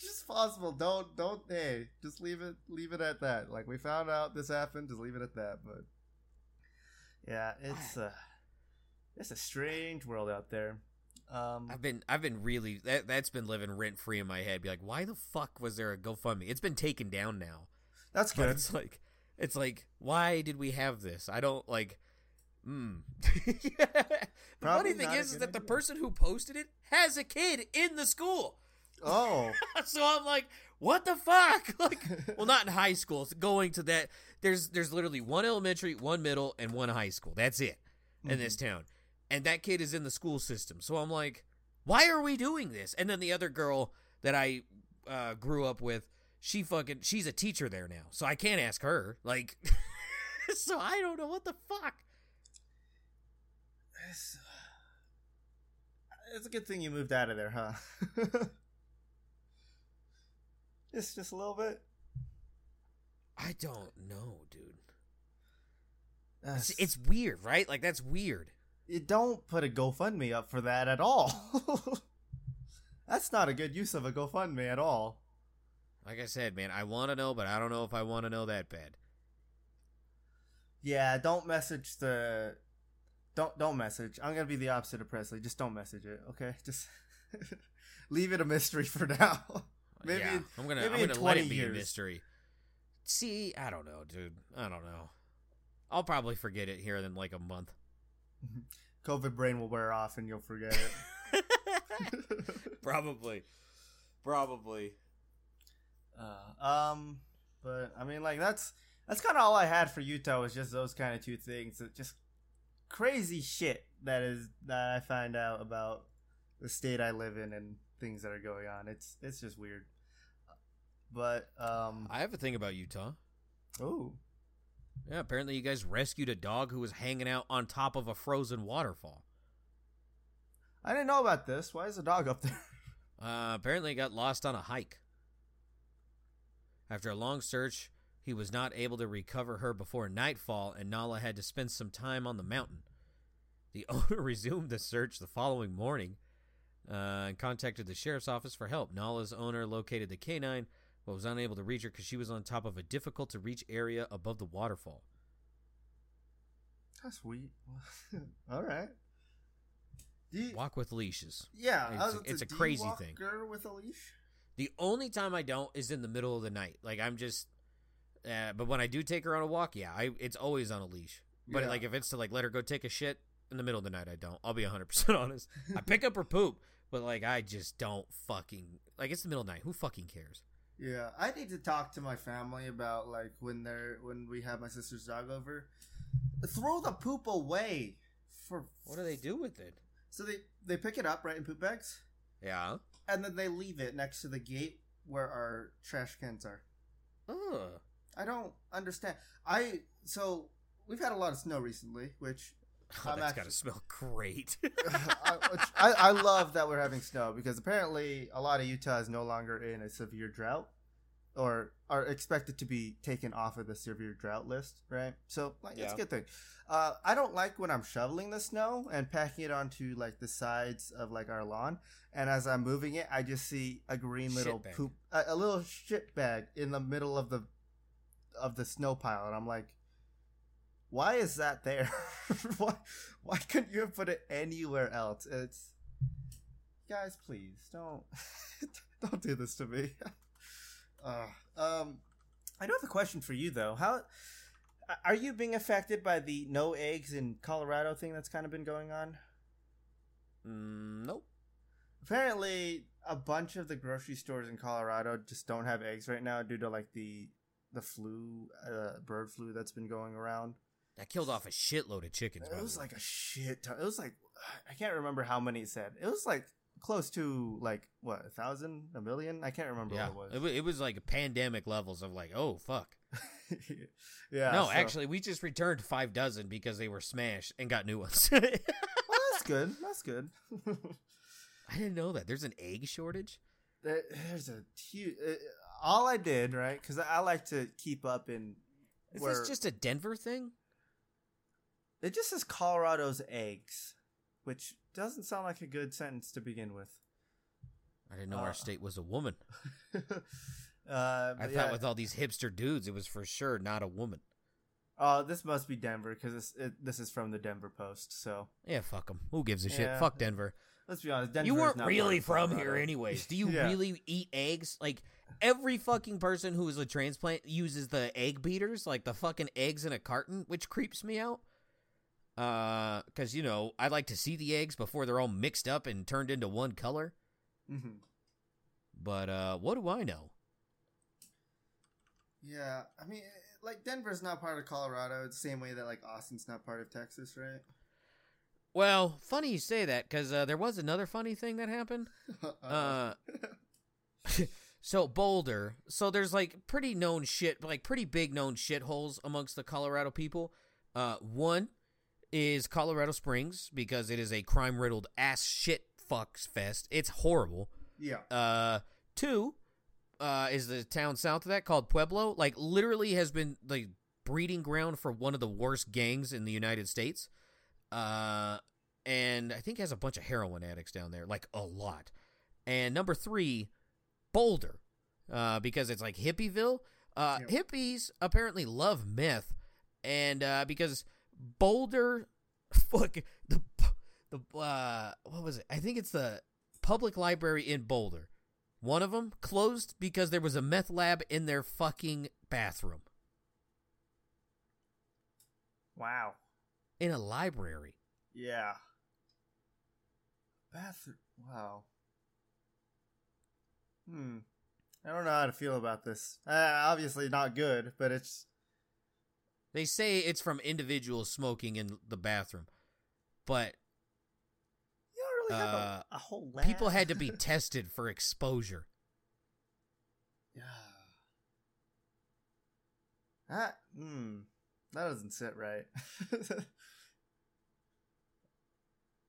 just possible. Don't don't. Hey, just leave it leave it at that. Like we found out this happened. Just leave it at that. But yeah, it's uh, it's a strange world out there. Um, I've been I've been really that that's been living rent free in my head. Be like, why the fuck was there a GoFundMe? It's been taken down now. that's But good. it's like it's like why did we have this? I don't like Hmm. the funny thing is, is that the person who posted it has a kid in the school. Oh, so I'm like, what the fuck? Like, well, not in high school. It's going to that. There's there's literally one elementary, one middle, and one high school. That's it in this town. And that kid is in the school system. So I'm like, why are we doing this? And then the other girl that I uh, grew up with, she fucking she's a teacher there now. So I can't ask her. Like, so I don't know what the fuck. it's, it's a good thing you moved out of there, huh? just just a little bit. I don't know, dude. It's, it's weird, right? Like that's weird. You don't put a GoFundMe up for that at all. That's not a good use of a GoFundMe at all. Like I said, man, I want to know, but I don't know if I want to know that bad. Yeah, don't message the. Don't don't message. I'm gonna be the opposite of Presley. Just don't message it, okay? Just leave it a mystery for now. maybe yeah, I'm gonna maybe I'm gonna let 20 it be years. a mystery. See, I don't know, dude. I don't know. I'll probably forget it here in like a month. COVID brain will wear off and you'll forget it. probably, probably. Uh, um, but I mean, like that's that's kind of all I had for Utah was just those kind of two things. That just crazy shit that is that I find out about the state I live in and things that are going on. It's it's just weird. But um, I have a thing about Utah. oh, Yeah, apparently you guys rescued a dog who was hanging out on top of a frozen waterfall. I didn't know about this. Why is the dog up there? Uh, apparently, got lost on a hike. After a long search, he was not able to recover her before nightfall, and Nala had to spend some time on the mountain. The owner resumed the search the following morning uh, and contacted the sheriff's office for help. Nala's owner located the canine, but was unable to reach her because she was on top of a difficult to reach area above the waterfall. That's sweet. all right. You, Walk with leashes. yeah, I It's a- it's a crazy thing. Girl with a leash. The only time I don't is in the middle of the night. Like I'm just, uh, but when I do take her on a walk, yeah, I it's always on a leash. But Yeah. like if it's to like let her go take a shit in the middle of the night, I don't. I'll be 100 percent honest. I pick up her poop, but like I just don't fucking like it's the middle of the night. Who fucking cares? Yeah, I need to talk to my family about like when they're when we have my sister's dog over. Throw the poop away. For What do they do with it? So they they pick it up right in poop bags, Yeah. and then they leave it next to the gate where our trash cans are. Ugh. I don't understand. I so we've had a lot of snow recently, which Oh, I'm that's actually- gotta smell great. I, I, I love that we're having snow because apparently a lot of Utah is no longer in a severe drought or are expected to be taken off of the severe drought list, right? So like it's Yeah. a good thing. Uh, I don't like when I'm shoveling the snow and packing it onto like the sides of like our lawn, and as I'm moving it, I just see a green little poop, a, a little shit bag in the middle of the of the snow pile, and I'm like, why is that there? why why couldn't you have put it anywhere else? It's guys, please don't don't do this to me. uh, um, I do have a question for you though. How are you being affected by the no eggs in Colorado thing that's kind of been going on? mm, nope. Apparently, a bunch of the grocery stores in Colorado just don't have eggs right now due to like the the flu, uh, bird flu that's been going around. That killed off a shitload of chickens. It was like a shit ton. It was like I can't remember how many it said. It was like close to like what a thousand, a million. I can't remember yeah, what it was. It was like pandemic levels of like, oh fuck. yeah. no, so- actually, we just returned five dozen because they were smashed and got new ones. well, that's good. That's good. I didn't know that. There's an egg shortage. There- There's a huge. Uh, all I did right because I like to keep up in. Is where, this just a Denver thing? It just says Colorado's eggs, which doesn't sound like a good sentence to begin with. I didn't know Uh, our state was a woman. uh, I thought yeah. with all these hipster dudes, it was for sure not a woman. Oh, this must be Denver because it, this is from the Denver Post. So Yeah, fuck them. Who gives a shit? Yeah. Fuck Denver. let's be honest. Denver you weren't not really from here, anyways. Do you Yeah. really eat eggs? Like every fucking person who is a transplant uses the egg beaters, like the fucking eggs in a carton, which creeps me out. Because you know I like to see the eggs before they're all mixed up and turned into one color. Mm-hmm. But uh, what do I know? Yeah, I mean, like Denver's not part of Colorado. It's the same way that like Austin's not part of Texas, right? Well, funny you say that because uh, there was another funny thing that happened. Uh, so Boulder, so there's like pretty known shit, like pretty big known shitholes amongst the Colorado people. Uh, one is Colorado Springs because it is a crime riddled ass shit fucks fest. It's horrible. yeah. Uh, two uh, is the town south of that called Pueblo. Like literally has been the breeding ground for one of the worst gangs in the United States. Uh, and I think has a bunch of heroin addicts down there, like a lot. And number three, Boulder, uh, because it's like hippieville. Uh, Yep. Hippies apparently love meth, and uh, because Boulder, fuck the the uh, what was it? I think it's the public library in Boulder. One of them closed because there was a meth lab in their fucking bathroom Wow. in a library. Yeah. Bathroom. Wow. Hmm. I don't know how to feel about this. Uh, obviously not good, but it's They say it's from individuals smoking in the bathroom, but you don't really have Uh, a, a whole lab. people had to be tested for exposure. yeah. That hmm. That doesn't sit right.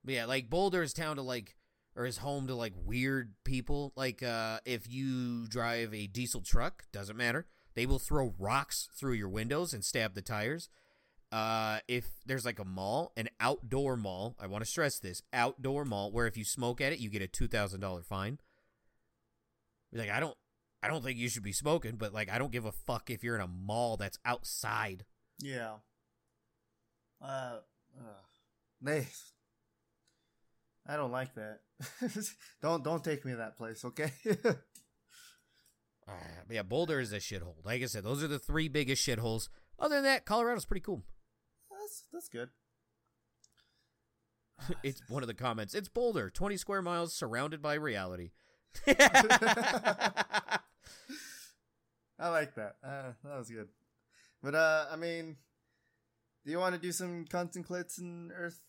But yeah, like Boulder is town to like or is home to like weird people. Like uh if you drive a diesel truck, doesn't matter. They will throw rocks through your windows and stab the tires. Uh if there's like a mall, an outdoor mall, I want to stress this, outdoor mall where if you smoke at it, you get a $2,000 fine. Like I don't I don't think you should be smoking, but like I don't give a fuck if you're in a mall that's outside. yeah. Uh, uh. They. I don't like that. don't don't take me to that place, okay? Uh, yeah, Boulder is a shithole. Like I said, those are the three biggest shitholes. Other than that, Colorado's pretty cool. that's that's good. it's one of the comments. It's Boulder, 20 square miles surrounded by reality. I like that. Uh, that was good. But uh, I mean, do you want to do some constant clits and Earth,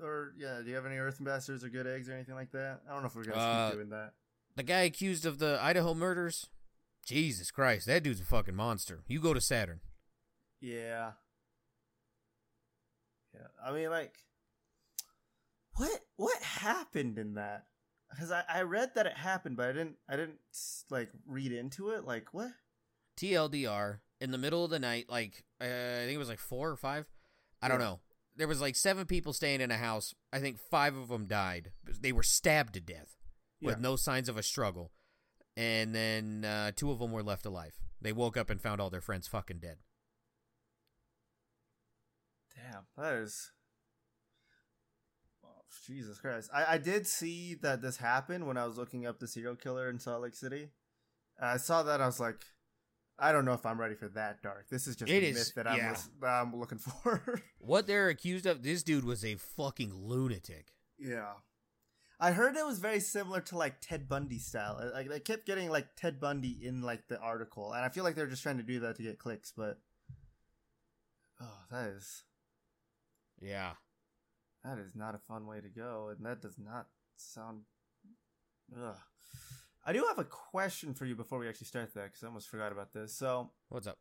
or yeah? Do you have any Earth ambassadors or good eggs or anything like that? I don't know if we're gonna Uh, keep doing that. the guy accused of the Idaho murders, Jesus Christ, that dude's a fucking monster. You go to Saturn. Yeah. Yeah. I mean, like, what what happened in that? Because I, I read that it happened, but I didn't I didn't like read into it. Like what? TLDR, in the middle of the night, like, uh, I think it was like four or five. I don't know. There was like seven people staying in a house. I think five of them died. They were stabbed to death. with Yeah. no signs of a struggle. And then uh, two of them were left alive. They woke up and found all their friends fucking dead. Damn, that is. Oh, Jesus Christ! I, I did see that this happened when I was looking up the serial killer in Salt Lake City. I saw that I was like, I don't know if I'm ready for that dark. This is just It a is- myth that I'm yeah. lis- that I'm looking for. What they're accused of, this dude was a fucking lunatic. yeah, I heard it was very similar to like Ted Bundy style. Like they kept getting like Ted Bundy in like the article, and I feel like they're just trying to do that to get clicks. But oh, that is Yeah. That is not a fun way to go, and that does not sound. Ugh. I do have a question for you before we actually start that, because I almost forgot about this. So What's up?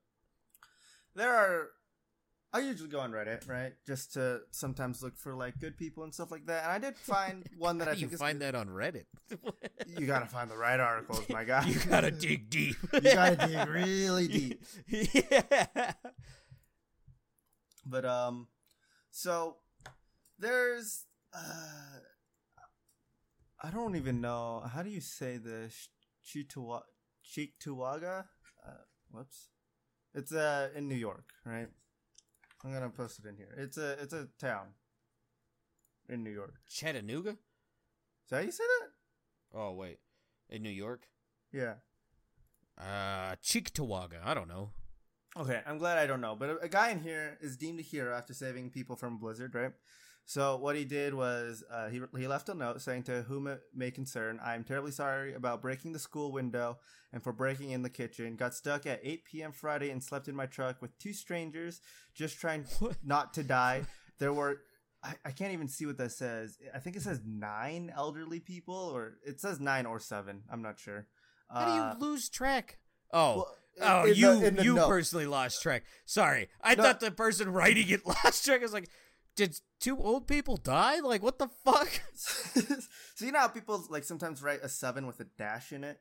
there are. I usually go on Reddit, right, just to sometimes look for like good people and stuff like that. And I did find one that I do you find good. that on Reddit? You gotta find the right articles, my guy. you gotta dig deep. You gotta dig really deep. yeah. But um, so there's uh, I don't even know how do you say this Chitawa Cheektowaga. Uh, whoops, it's uh in New York, right? I'm gonna post it in here. It's a it's a town in New York. Chattanooga? Is that how you say that? Oh, wait. In New York? Yeah. Uh, Cheektowaga. I don't know. Okay, I'm glad I don't know, but a, a guy in here is deemed a hero after saving people from blizzard, right? So what he did was uh, he he left a note saying to whom it may concern, I am terribly sorry about breaking the school window and for breaking in the kitchen. Got stuck at 8 p.m. Friday and slept in my truck with two strangers, just trying not to die. There were I, I can't even see what that says. I think it says nine elderly people, or it says nine or seven. I'm not sure. How do Uh, you lose track? Oh, well, oh, in the- you in the you note. personally lost track. Sorry, I No. thought the person writing it lost track. I was like, did two old people die? Like, what the fuck? so you know how people like sometimes write a seven with a dash in it.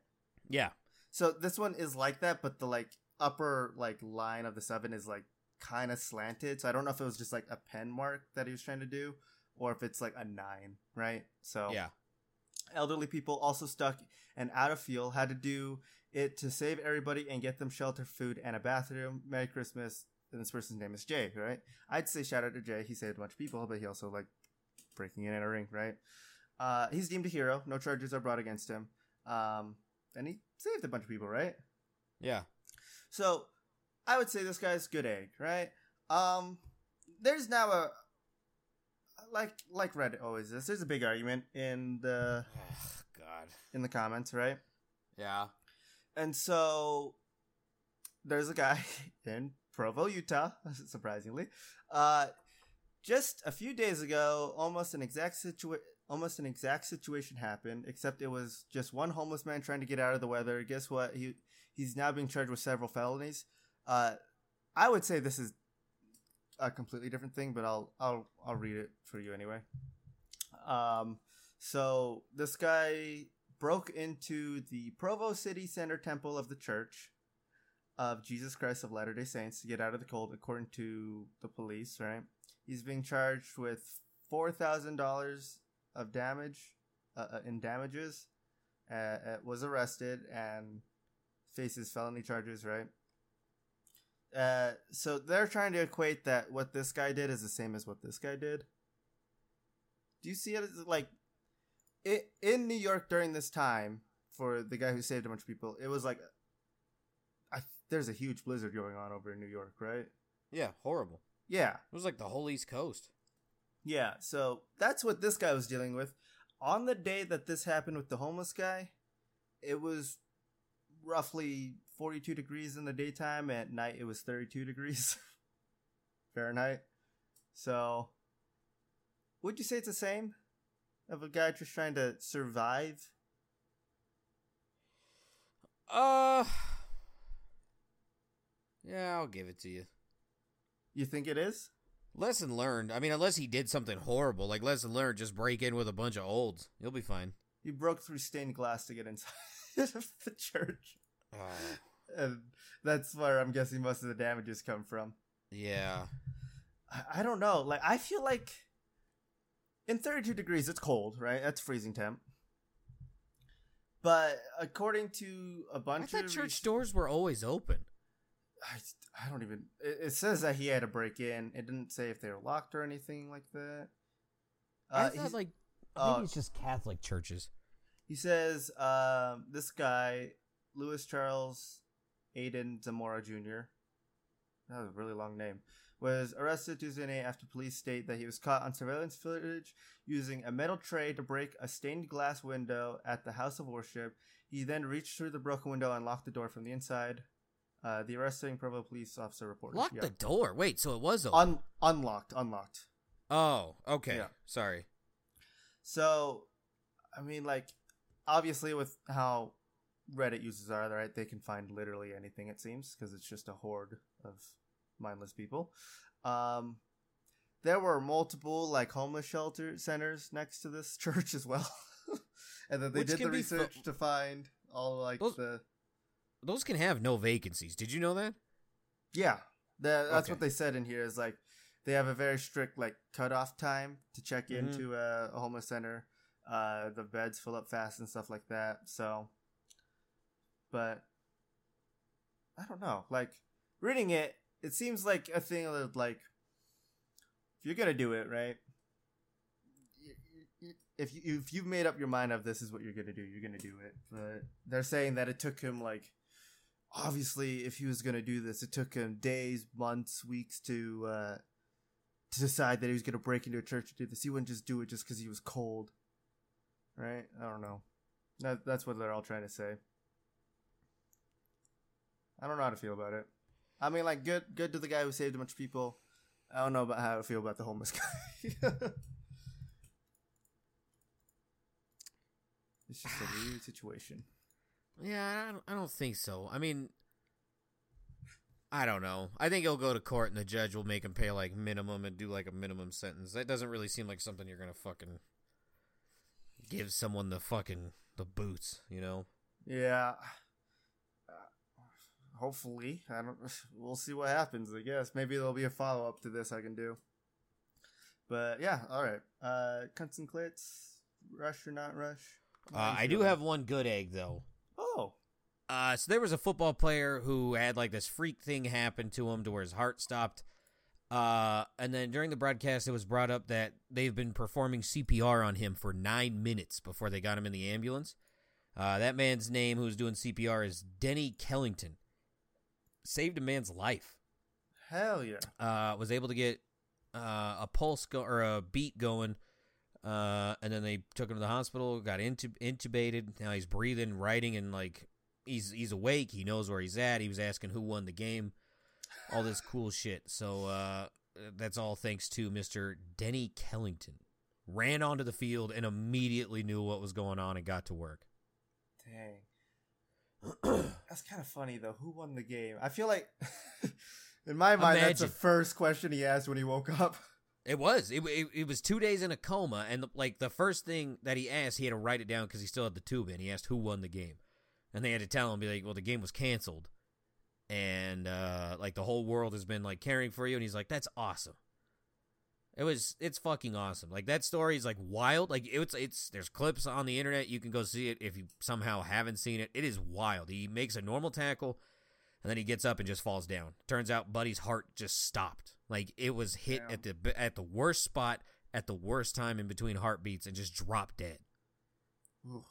Yeah, So this one is like that, but the like upper like line of the seven is like kind of slanted. So I don't know if it was just like a pen mark that he was trying to do, or if it's like a nine, right? So yeah. elderly people also stuck and out of fuel had to do it to save everybody and get them shelter, food, and a bathroom. Merry Christmas. And this person's name is Jay, right? I'd say shout out to Jay. He saved a bunch of people, but he also like breaking in and entering, right? Uh, he's deemed a hero. No charges are brought against him. Um, and he saved a bunch of people, right? Yeah. So I would say this guy's good egg, right? Um, there's now a like like Reddit always is. There's a big argument in the God. in the comments, right? Yeah. And so there's a guy in Provo, Utah, surprisingly. Uh just a few days ago, almost an exact situation almost an exact situation happened, except it was just one homeless man trying to get out of the weather. Guess what? He he's now being charged with several felonies. Uh I would say this is a completely different thing, but I'll I'll I'll read it for you anyway. Um so this guy broke into the Provo City Center Temple of the Church of Jesus Christ of Latter day Saints to get out of the cold, according to the police, right? He's being charged with $4,000 of damage, uh, uh, in damages, uh, uh, was arrested, and faces felony charges, right? Uh, so they're trying to equate that what this guy did is the same as what this guy did. Do you see it as like it in New York during this time for the guy who saved a bunch of people? It was like, there's a huge blizzard going on over in New York, right? Yeah. Horrible. Yeah, It was like the whole East Coast. yeah. So that's what this guy was dealing with. On the day that this happened with the homeless guy, it was roughly 42 degrees in the daytime. At night, it was 32 degrees Fahrenheit. So, would you say it's the same of a guy just trying to survive? Uh. Yeah, I'll give it to you. You think it is? Lesson learned. I mean, unless he did something horrible, like lesson learned, just break in with a bunch of olds. You'll be fine. He broke through stained glass to get inside of the church. Uh, And that's where I'm guessing most of the damages come from. yeah. I, I don't know. Like, I feel like in 32 degrees, it's cold, right? That's freezing temp. But according to a bunch thought of church doors were always open. I, I don't even. It, it says that he had to break in. It didn't say if they were locked or anything like that. I Uh, thought like uh, maybe it's just Catholic churches. He says um, this guy, Louis Charles Aiden Zamora Jr., that was a really long name, was arrested Tuesday night after police state that he was caught on surveillance footage using a metal tray to break a stained glass window at the house of worship. He then reached through the broken window and locked the door from the inside. Uh, the arresting Provo police officer reported. Lock Yeah. the door. Wait, so it was open. Un- unlocked, unlocked. oh, okay. Yeah. Sorry. So, I mean, like, obviously, with how Reddit users are, right, they can find literally anything, it seems, because it's just a horde of mindless people. Um, there were multiple, like, homeless shelter centers next to this church as well. and then they Which did the can be fu- research to find all, like, the. Those can have no vacancies. Did you know that? Yeah. The, that's Okay. what they said in here is, like, they have a very strict, like, cutoff time to check Mhm. into a, a homeless center. Uh, the beds fill up fast and stuff like that. So, but I don't know. Like reading it, it seems like a thing that like if you're gonna do it, right? If you if you've made up your mind of this is what you're gonna do, you're gonna do it. But they're saying that it took him like obviously, if he was going to do this, it took him days, months, weeks to uh, to decide that he was going to break into a church to do this. He wouldn't just do it just because he was cold, right? I don't know. That, that's what they're all trying to say. I don't know how to feel about it. I mean, like, good, good to the guy who saved a bunch of people. I don't know about how to feel about the homeless guy. it's just a weird situation. Yeah, I don't, I don't think so. I mean, I don't know. I think he'll go to court and the judge will make him pay like minimum and do like a minimum sentence. That doesn't really seem like something you're gonna fucking give someone the fucking the boots, you know? Yeah. Uh, hopefully, I don't. We'll see what happens. I guess maybe there'll be a follow up to this I can do. But yeah, all right. Uh, cunts and clits, rush or not rush? Uh, I do have one good egg though. Oh. Uh, so there was a football player who had like this freak thing happen to him to where his heart stopped. Uh, and then during the broadcast, it was brought up that they've been performing CPR on him for nine minutes before they got him in the ambulance. Uh, that man's name, who's doing CPR, is Denny Kellington. Saved a man's life. Hell yeah. Uh, was able to get uh, a pulse go- or a beat going. Uh, and then they took him to the hospital, got intub- intubated. Now he's breathing, writing, and like he's he's awake. He knows where he's at. He was asking who won the game, all this cool shit. So uh, that's all thanks to Mister Denny Kellington. Ran onto the field and immediately knew what was going on and got to work. Dang. that's kind of funny though. Who won the game? I feel like, in my mind, Imagine. that's the first question he asked when he woke up. It was. It, it, it, was two days in a coma, and the, like the first thing that he asked, he had to write it down because he still had the tube in. He asked who won the game, and they had to tell him, be like, "Well, the game was canceled, and uh, like the whole world has been like caring for you." And he's like, "That's awesome." It was. It's fucking awesome. Like that story is like wild. Like it's. It's. There's clips on the internet. You can go see it if you somehow haven't seen it. It is wild. He makes a normal tackle, and then he gets up and just falls down. Turns out, Buddy's heart just stopped like it was hit Damn. at the at the worst spot at the worst time in between heartbeats and just dropped dead. Oof.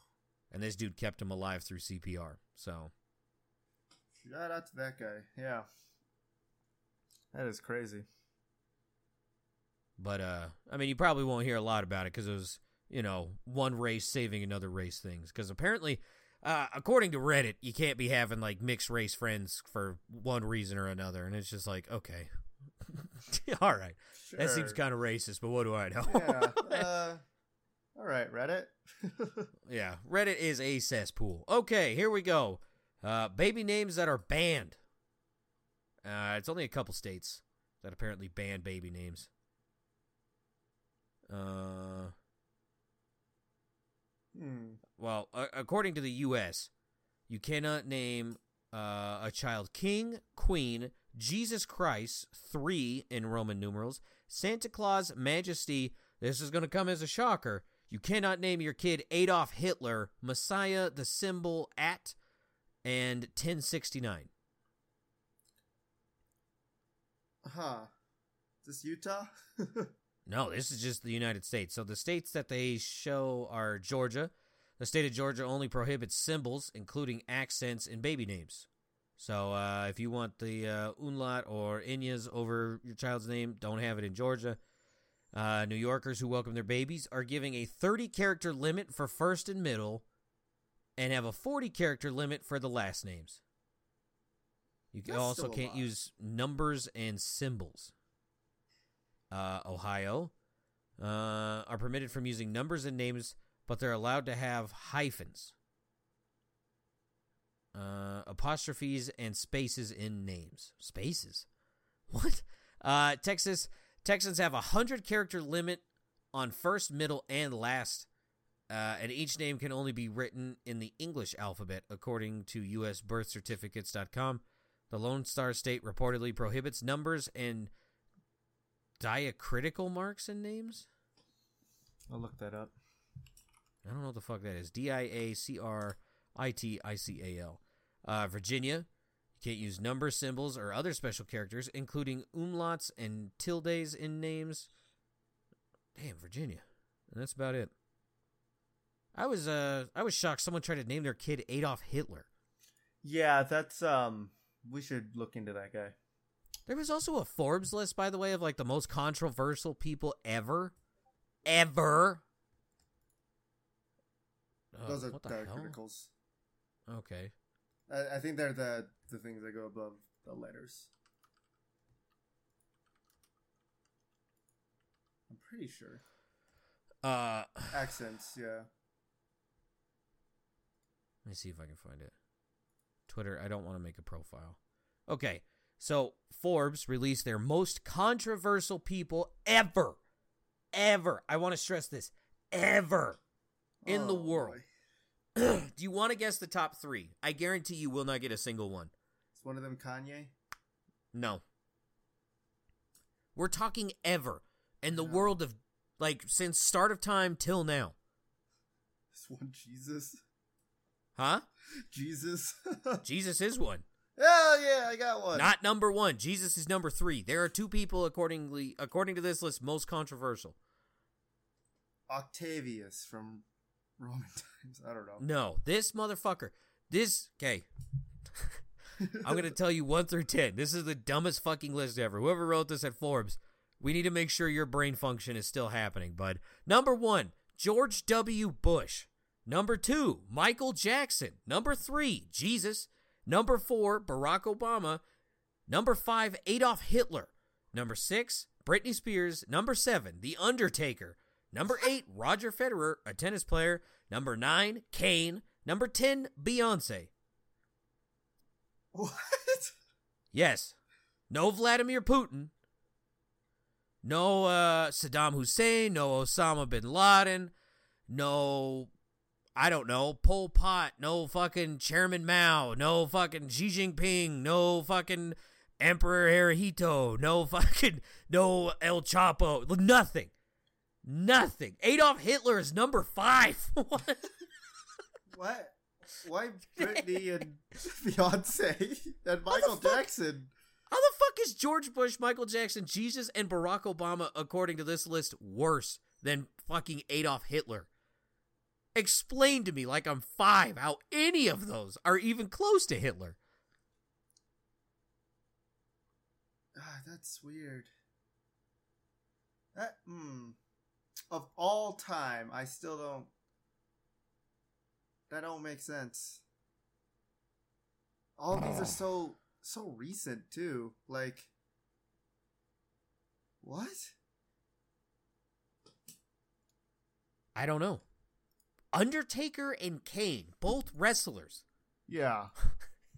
And this dude kept him alive through CPR. So shout out to that guy. Yeah, that is crazy. But uh, I mean, you probably won't hear a lot about it because it was you know one race saving another race things. Because apparently, uh, according to Reddit, you can't be having like mixed race friends for one reason or another, and it's just like okay, all right. Sure. That seems kind of racist, but what do I know? yeah. Uh, all right, Reddit. yeah, Reddit is a cesspool. Okay, here we go. Uh, baby names that are banned. Uh, it's only a couple states that apparently ban baby names. Uh, hmm. Well, uh, according to the U.S., you cannot name uh, a child king, queen, Jesus Christ, three in Roman numerals, Santa Claus, Majesty. This is going to come as a shocker. You cannot name your kid Adolf Hitler, Messiah, the symbol at, and 1069. Huh. Is this Utah? no, this is just the United States. So the states that they show are Georgia. The state of Georgia only prohibits symbols, including accents in baby names. So uh, if you want the uh, umlaut or inyas over your child's name, don't have it in Georgia. Uh, New Yorkers who welcome their babies are giving a 30 character limit for first and middle and have a 40 character limit for the last names. You That's also can't use numbers and symbols. Uh, Ohio uh, are permitted from using numbers and names, but they're allowed to have hyphens uh, apostrophes and spaces in names. Spaces? What? Uh, Texas Texans have a hundred character limit on first, middle, and last, uh, and each name can only be written in the English alphabet, according to USBirthCertificates.com. The Lone Star State reportedly prohibits numbers and diacritical marks in names. I'll look that up. I don't know what the fuck that is. D I A C R I T I C A L. Uh, Virginia, you can't use number symbols or other special characters, including umlauts and tildes in names. Damn, Virginia. And that's about it. I was uh I was shocked someone tried to name their kid Adolf Hitler. Yeah, that's um. We should look into that guy. There was also a Forbes list, by the way, of like the most controversial people ever, ever. Oh, Those are what the the hell? criticals. Okay. I, I think they're the the things that go above the letters. I'm pretty sure Uh, accents. Yeah. Let me see if I can find it. Twitter, I don't want to make a profile. Okay, so Forbes released their most controversial people ever. Ever. I want to stress this. Ever. In the Oh, world. boy. Do you want to guess the top three? I guarantee you will not get a single one. Is one of them Kanye? No. We're talking ever. In the No. world of, like, since start of time till now. Is one Jesus? Huh? Jesus? Jesus is one. Hell yeah, I got one. Not number one. Jesus is number three. There are two people accordingly according to this list most controversial. Octavius from Roman times. I don't know. No, this motherfucker. This okay. I'm gonna tell you one through ten. This is the dumbest fucking list ever. Whoever wrote this at Forbes, we need to make sure your brain function is still happening, bud. Number one, George W. Bush. Number two, Michael Jackson. Number three, Jesus. Number four, Barack Obama. Number five, Adolf Hitler. Number six, Britney Spears. Number seven, The Undertaker. Number eight, Roger Federer, a tennis player. Number nine, Kane. Number ten, Beyonce. What? Yes. No Vladimir Putin. No uh, Saddam Hussein. No Osama bin Laden. No, I don't know, Pol Pot. No fucking Chairman Mao. No fucking Xi Jinping. No fucking Emperor Hirohito. No fucking, no El Chapo. Nothing. Nothing. Adolf Hitler is number five. what? What? Why Britney and Beyonce and Michael? Jackson? How the fuck is George Bush, Michael Jackson, Jesus, and Barack Obama, according to this list, worse than fucking Adolf Hitler? Explain to me, like I'm five, how any of those are even close to Hitler. Ah, that's weird. That hmm. Of all time, I still don't. That don't make sense. All of these are so so recent too. Like, what? I don't know. Undertaker and Kane, both wrestlers. Yeah.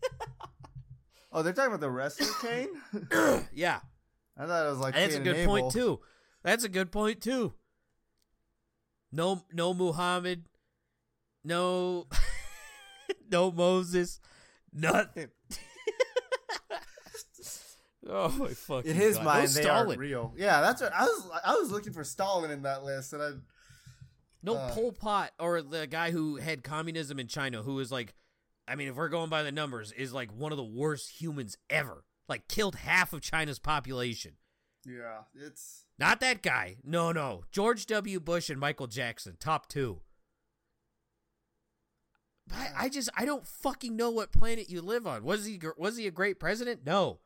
oh, they're talking about the wrestler Kane. yeah, I thought it was like that's a good point too. That's a good point too. No, no Muhammad, no, no Moses, nothing. oh my fucking! In his God. mind, no they Stalin. are real. Yeah, that's what I was. I was looking for Stalin in that list, and I. No Uh, Pol Pot or the guy who had communism in China, who is like, I mean, if we're going by the numbers, is like one of the worst humans ever. Like killed half of China's population. Yeah, it's Not that guy. No, no. George W. Bush and Michael Jackson, top two. But I, I just I don't fucking know what planet you live on. Was he was he a great president? No.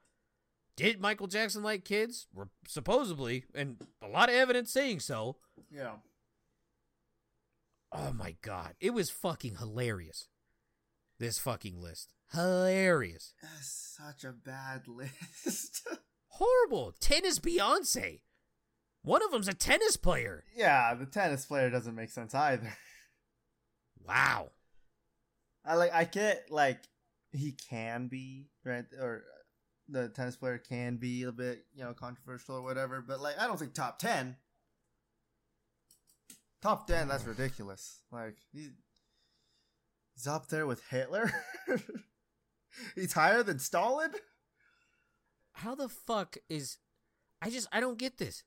Did Michael Jackson like kids? Supposedly, and a lot of evidence saying so. yeah. Oh my god, it was fucking hilarious. This fucking list, hilarious, That's such a bad list. Horrible. Tennis Beyonce. One of them's a tennis player. yeah, the tennis player doesn't make sense either. Wow. I like. I get like he can be right, or the tennis player can be a bit you know controversial or whatever. But like, I don't think top ten. Top ten, that's ridiculous. Like he, he's up there with Hitler. he's higher than Stalin. How the fuck is? I just I don't get this.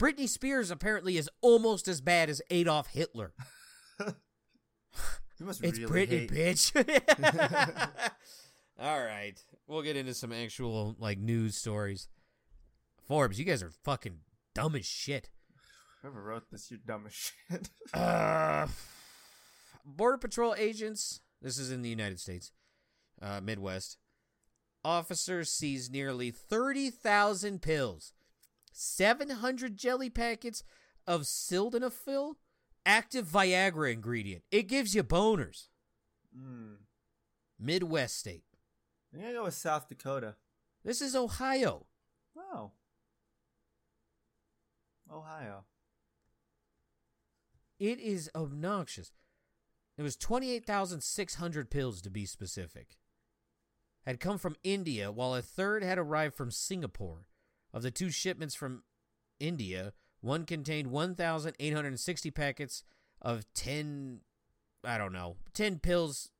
Britney Spears apparently is almost as bad as Adolf Hitler. It's really Britney, hate. bitch. All right, we'll get into some actual like news stories. Forbes, you guys are fucking dumb as shit. Whoever wrote this, you're dumb as shit. Uh, Border Patrol agents, this is in the United States, uh, Midwest. Officers seized nearly 30,000 pills, 700 jelly packets of sildenafil, active Viagra ingredient. It gives you boners. Mm. Midwest state. I'm gonna go with South Dakota. This is Ohio. Oh. Ohio. It is obnoxious. It was 28,600 pills to be specific. Had come from India, while a third had arrived from Singapore. Of the two shipments from India, one contained 1,860 packets of 10, I don't know, 10 pills,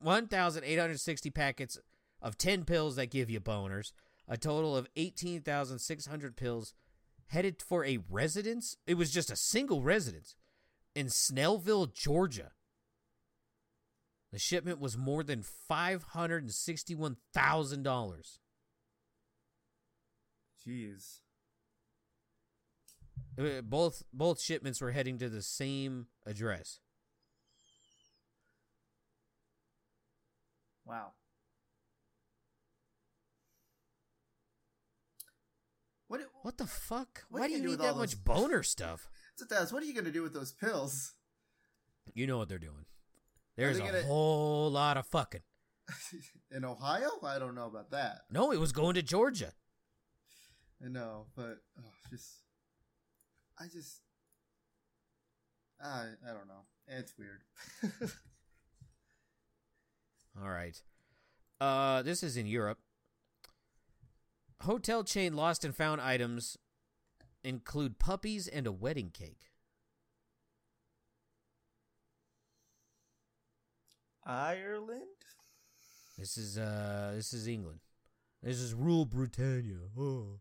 1,860 packets of 10 pills that give you boners, a total of 18,600 pills headed for a residence. It was just a single residence in Snellville, Georgia. The shipment was more than $561,000. Jeez. Uh, Both both shipments were heading to the same address. Wow. What? What the fuck? What Why do you do need that much those- boner stuff? What are you gonna do with those pills? You know what they're doing. There's a gonna- whole lot of fucking. In Ohio? I don't know about that. No, it was going to Georgia. I know, but oh, just I just I I don't know. It's weird. All right. Uh, this is in Europe. Hotel chain lost and found items include puppies and a wedding cake. Ireland? This is uh this is England. This is rule Britannia. Oh.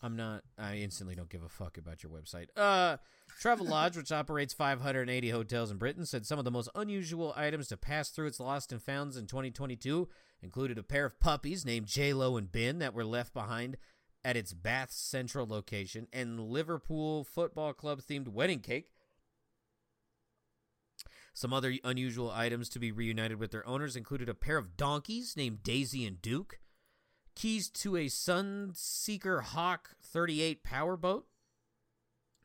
I'm not I instantly don't give a fuck about your website. Uh Travelodge, which operates 580 hotels in Britain, said some of the most unusual items to pass through its lost and founds in 2022 included a pair of puppies named J-Lo and Ben that were left behind at its Bath Central location and Liverpool Football Club themed wedding cake. Some other unusual items to be reunited with their owners included a pair of donkeys named Daisy and Duke, keys to a Sunseeker Hawk 38 powerboat,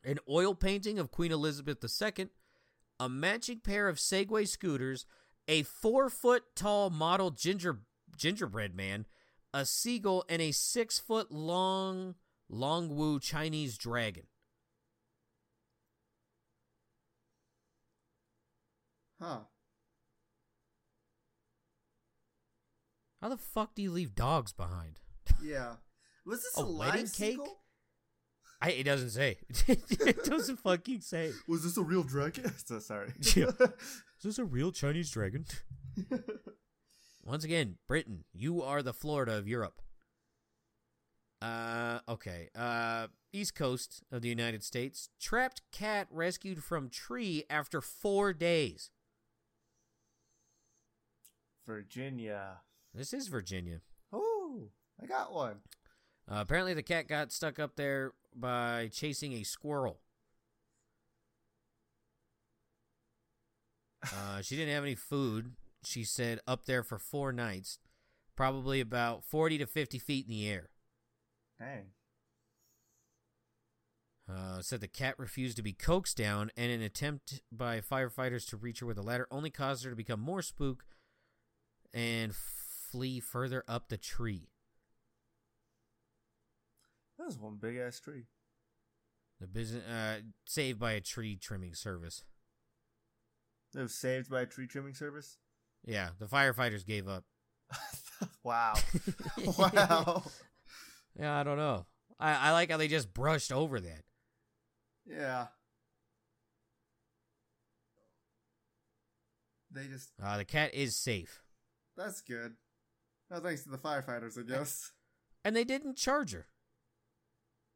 an oil painting of Queen Elizabeth II, a matching pair of Segway scooters, a four foot tall model ginger gingerbread man, a seagull, and a six foot long Longwu Chinese dragon. Huh. How the fuck do you leave dogs behind? Yeah. Was this A a, wedding cake? seagull? I, it doesn't say. it doesn't fucking say. Was this a real dragon? so sorry. Yeah. Is this a real Chinese dragon? Once again, Britain, you are the Florida of Europe. Uh, okay. Uh, East Coast of the United States. Trapped cat rescued from tree after four days. Virginia. This is Virginia. Oh, I got one. Uh, apparently, the cat got stuck up there by chasing a squirrel. Uh, she didn't have any food. She said up there for four nights, probably about 40 to 50 feet in the air. Dang. Uh, said the cat refused to be coaxed down, and an attempt by firefighters to reach her with a ladder only caused her to become more spooked and flee further up the tree. That was one big ass tree. The business uh, saved by a tree trimming service. It was saved by a tree trimming service. Yeah, the firefighters gave up. wow. wow. Yeah, I don't know. I, I like how they just brushed over that. Yeah. They just. Uh, the cat is safe, That's good. Oh, thanks to the firefighters, I guess. and they didn't charge her.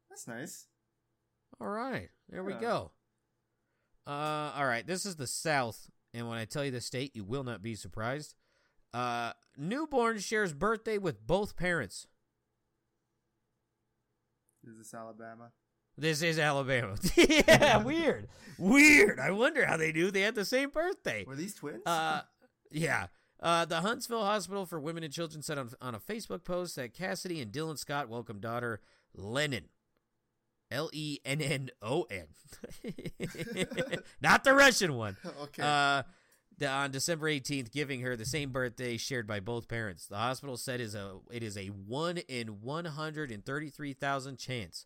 That's nice. All right, there we go. Uh, all right, this is the South, and when I tell you the state, you will not be surprised. Uh, newborn shares birthday with both parents. Is this Alabama? This is Alabama. yeah, weird, weird. I wonder how they knew they had the same birthday. Were these twins? Uh, yeah. Uh, the Huntsville Hospital for Women and Children said on, on a Facebook post that Cassidy and Dylan Scott welcomed daughter Lennon. L E N N O N. Not the Russian one. okay. Uh, the, on December 18th, giving her the same birthday shared by both parents. The hospital said is a it is a one in 133,000 chance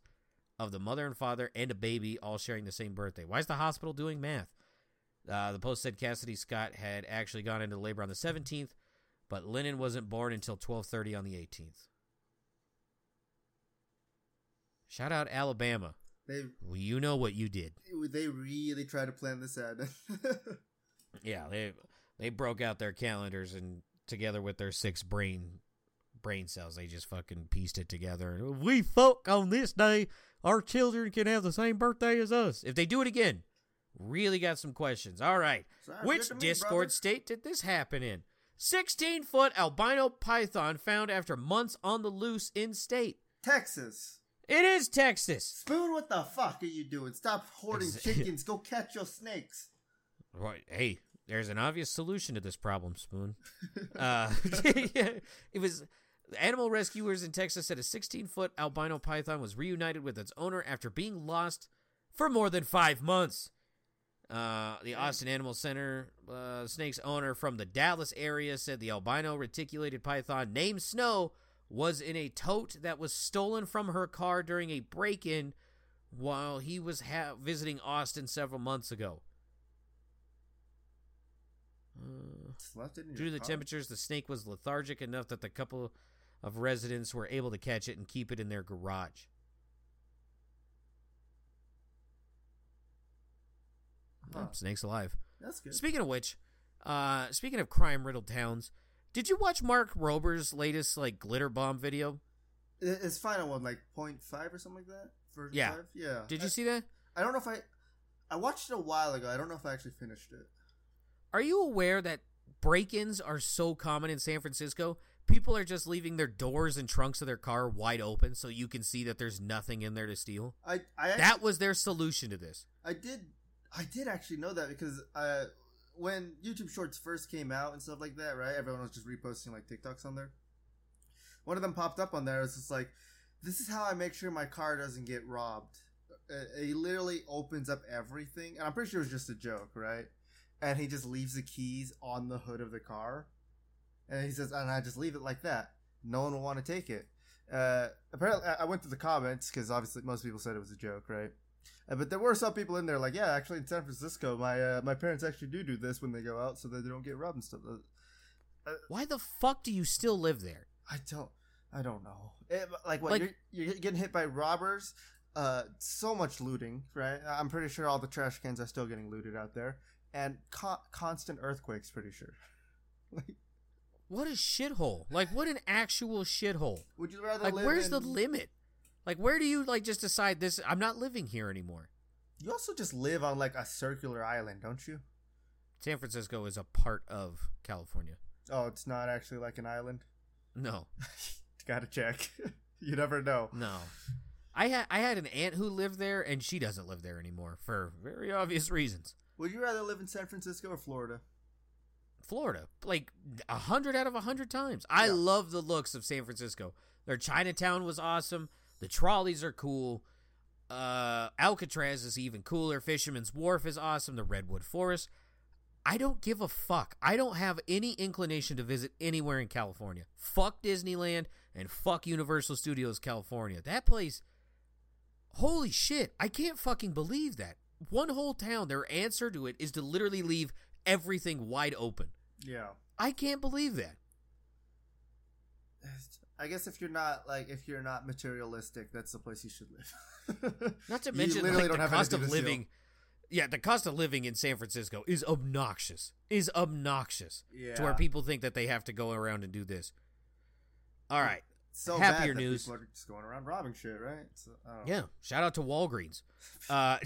of the mother and father and a baby all sharing the same birthday. Why is the hospital doing math? Uh, the post said Cassidy Scott had actually gone into labor on the 17th, but Lennon wasn't born until 12:30 on the 18th. Shout out Alabama. they Well, you know what you did. they really tried to plan this out. Yeah, they they broke out their calendars and together with their six brain brain cells, they just fucking pieced it together. We fuck on this day, our children can have the same birthday as us. If they do it again, really got some questions. All right, Sounds which me, Discord brother. state did this happen in? Sixteen foot albino python found after months on the loose in state. Texas. It is Texas. Spoon, what the fuck are you doing? Stop hoarding Ex- chickens. Go catch your snakes. Right. Hey, there's an obvious solution to this problem, Spoon. uh, it was animal rescuers in Texas said a 16 foot albino python was reunited with its owner after being lost for more than five months. Uh, the Austin Animal Center uh, snake's owner from the Dallas area said the albino reticulated python named Snow was in a tote that was stolen from her car during a break in while he was ha- visiting Austin several months ago. Uh, left it in Due to the car? temperatures, the snake was lethargic enough that the couple of residents were able to catch it and keep it in their garage. Huh. Snake's alive. That's good. Speaking of which, uh, speaking of crime riddled towns, did you watch Mark Rober's latest like glitter bomb video? It's final one, like 0.5 or something like that? For Yeah. five? Yeah. Did I, you see that? I don't know if I. I watched it a while ago. I don't know if I actually finished it. Are you aware that break-ins are so common in San Francisco? People are just leaving their doors and trunks of their car wide open so you can see that there's nothing in there to steal. I I actually, That was their solution to this. I did I did actually know that because uh when YouTube Shorts first came out and stuff like that, right? Everyone was just reposting like TikToks on there. One of them popped up on there. It's just like, this is how I make sure my car doesn't get robbed. Uh, he literally opens up everything, and I'm pretty sure it was just a joke, right? And he just leaves the keys on the hood of the car, and he says, and I just leave it like that. No one will want to take it. Uh, apparently, I went to the comments because obviously most people said it was a joke, right? Uh, but there were some people in there like, yeah, actually in San Francisco, my uh, my parents actually do do this when they go out so that they don't get robbed and stuff. Uh, Why the fuck do you still live there? I don't, I don't know. It, like what? Like- you're, you're getting hit by robbers. Uh, so much looting, right? I'm pretty sure all the trash cans are still getting looted out there, and co- constant earthquakes. Pretty sure. like, What a shithole. Like what an actual shithole. would you rather Like live where's in- the limit? Like where do you like just decide this I'm not living here anymore? You also just live on like a circular island, don't you? San Francisco is a part of California. Oh, it's not actually like an island. No. Gotta check. you never know. No. I had I had an aunt who lived there and she doesn't live there anymore for very obvious reasons. Would you rather live in San Francisco or Florida? Florida, like a hundred out of a hundred times. I Yeah. love the looks of San Francisco. Their Chinatown was awesome. The trolleys are cool. Uh, Alcatraz is even cooler. Fisherman's Wharf is awesome. The Redwood Forest. I don't give a fuck. I don't have any inclination to visit anywhere in California. Fuck Disneyland and fuck Universal Studios California. That place. Holy shit. I can't fucking believe that. One whole town, their answer to it is to literally leave everything wide open. Yeah. I can't believe that. I guess if you're not like if you're not materialistic, that's the place you should live. Not to mention like, the cost of living. Yeah, the cost of living in San Francisco is obnoxious. Is obnoxious Yeah. to where people think that they have to go around and do this. All right. so Happier news. People are just going around robbing shit, right? So. Yeah. Shout out to Walgreens. Uh,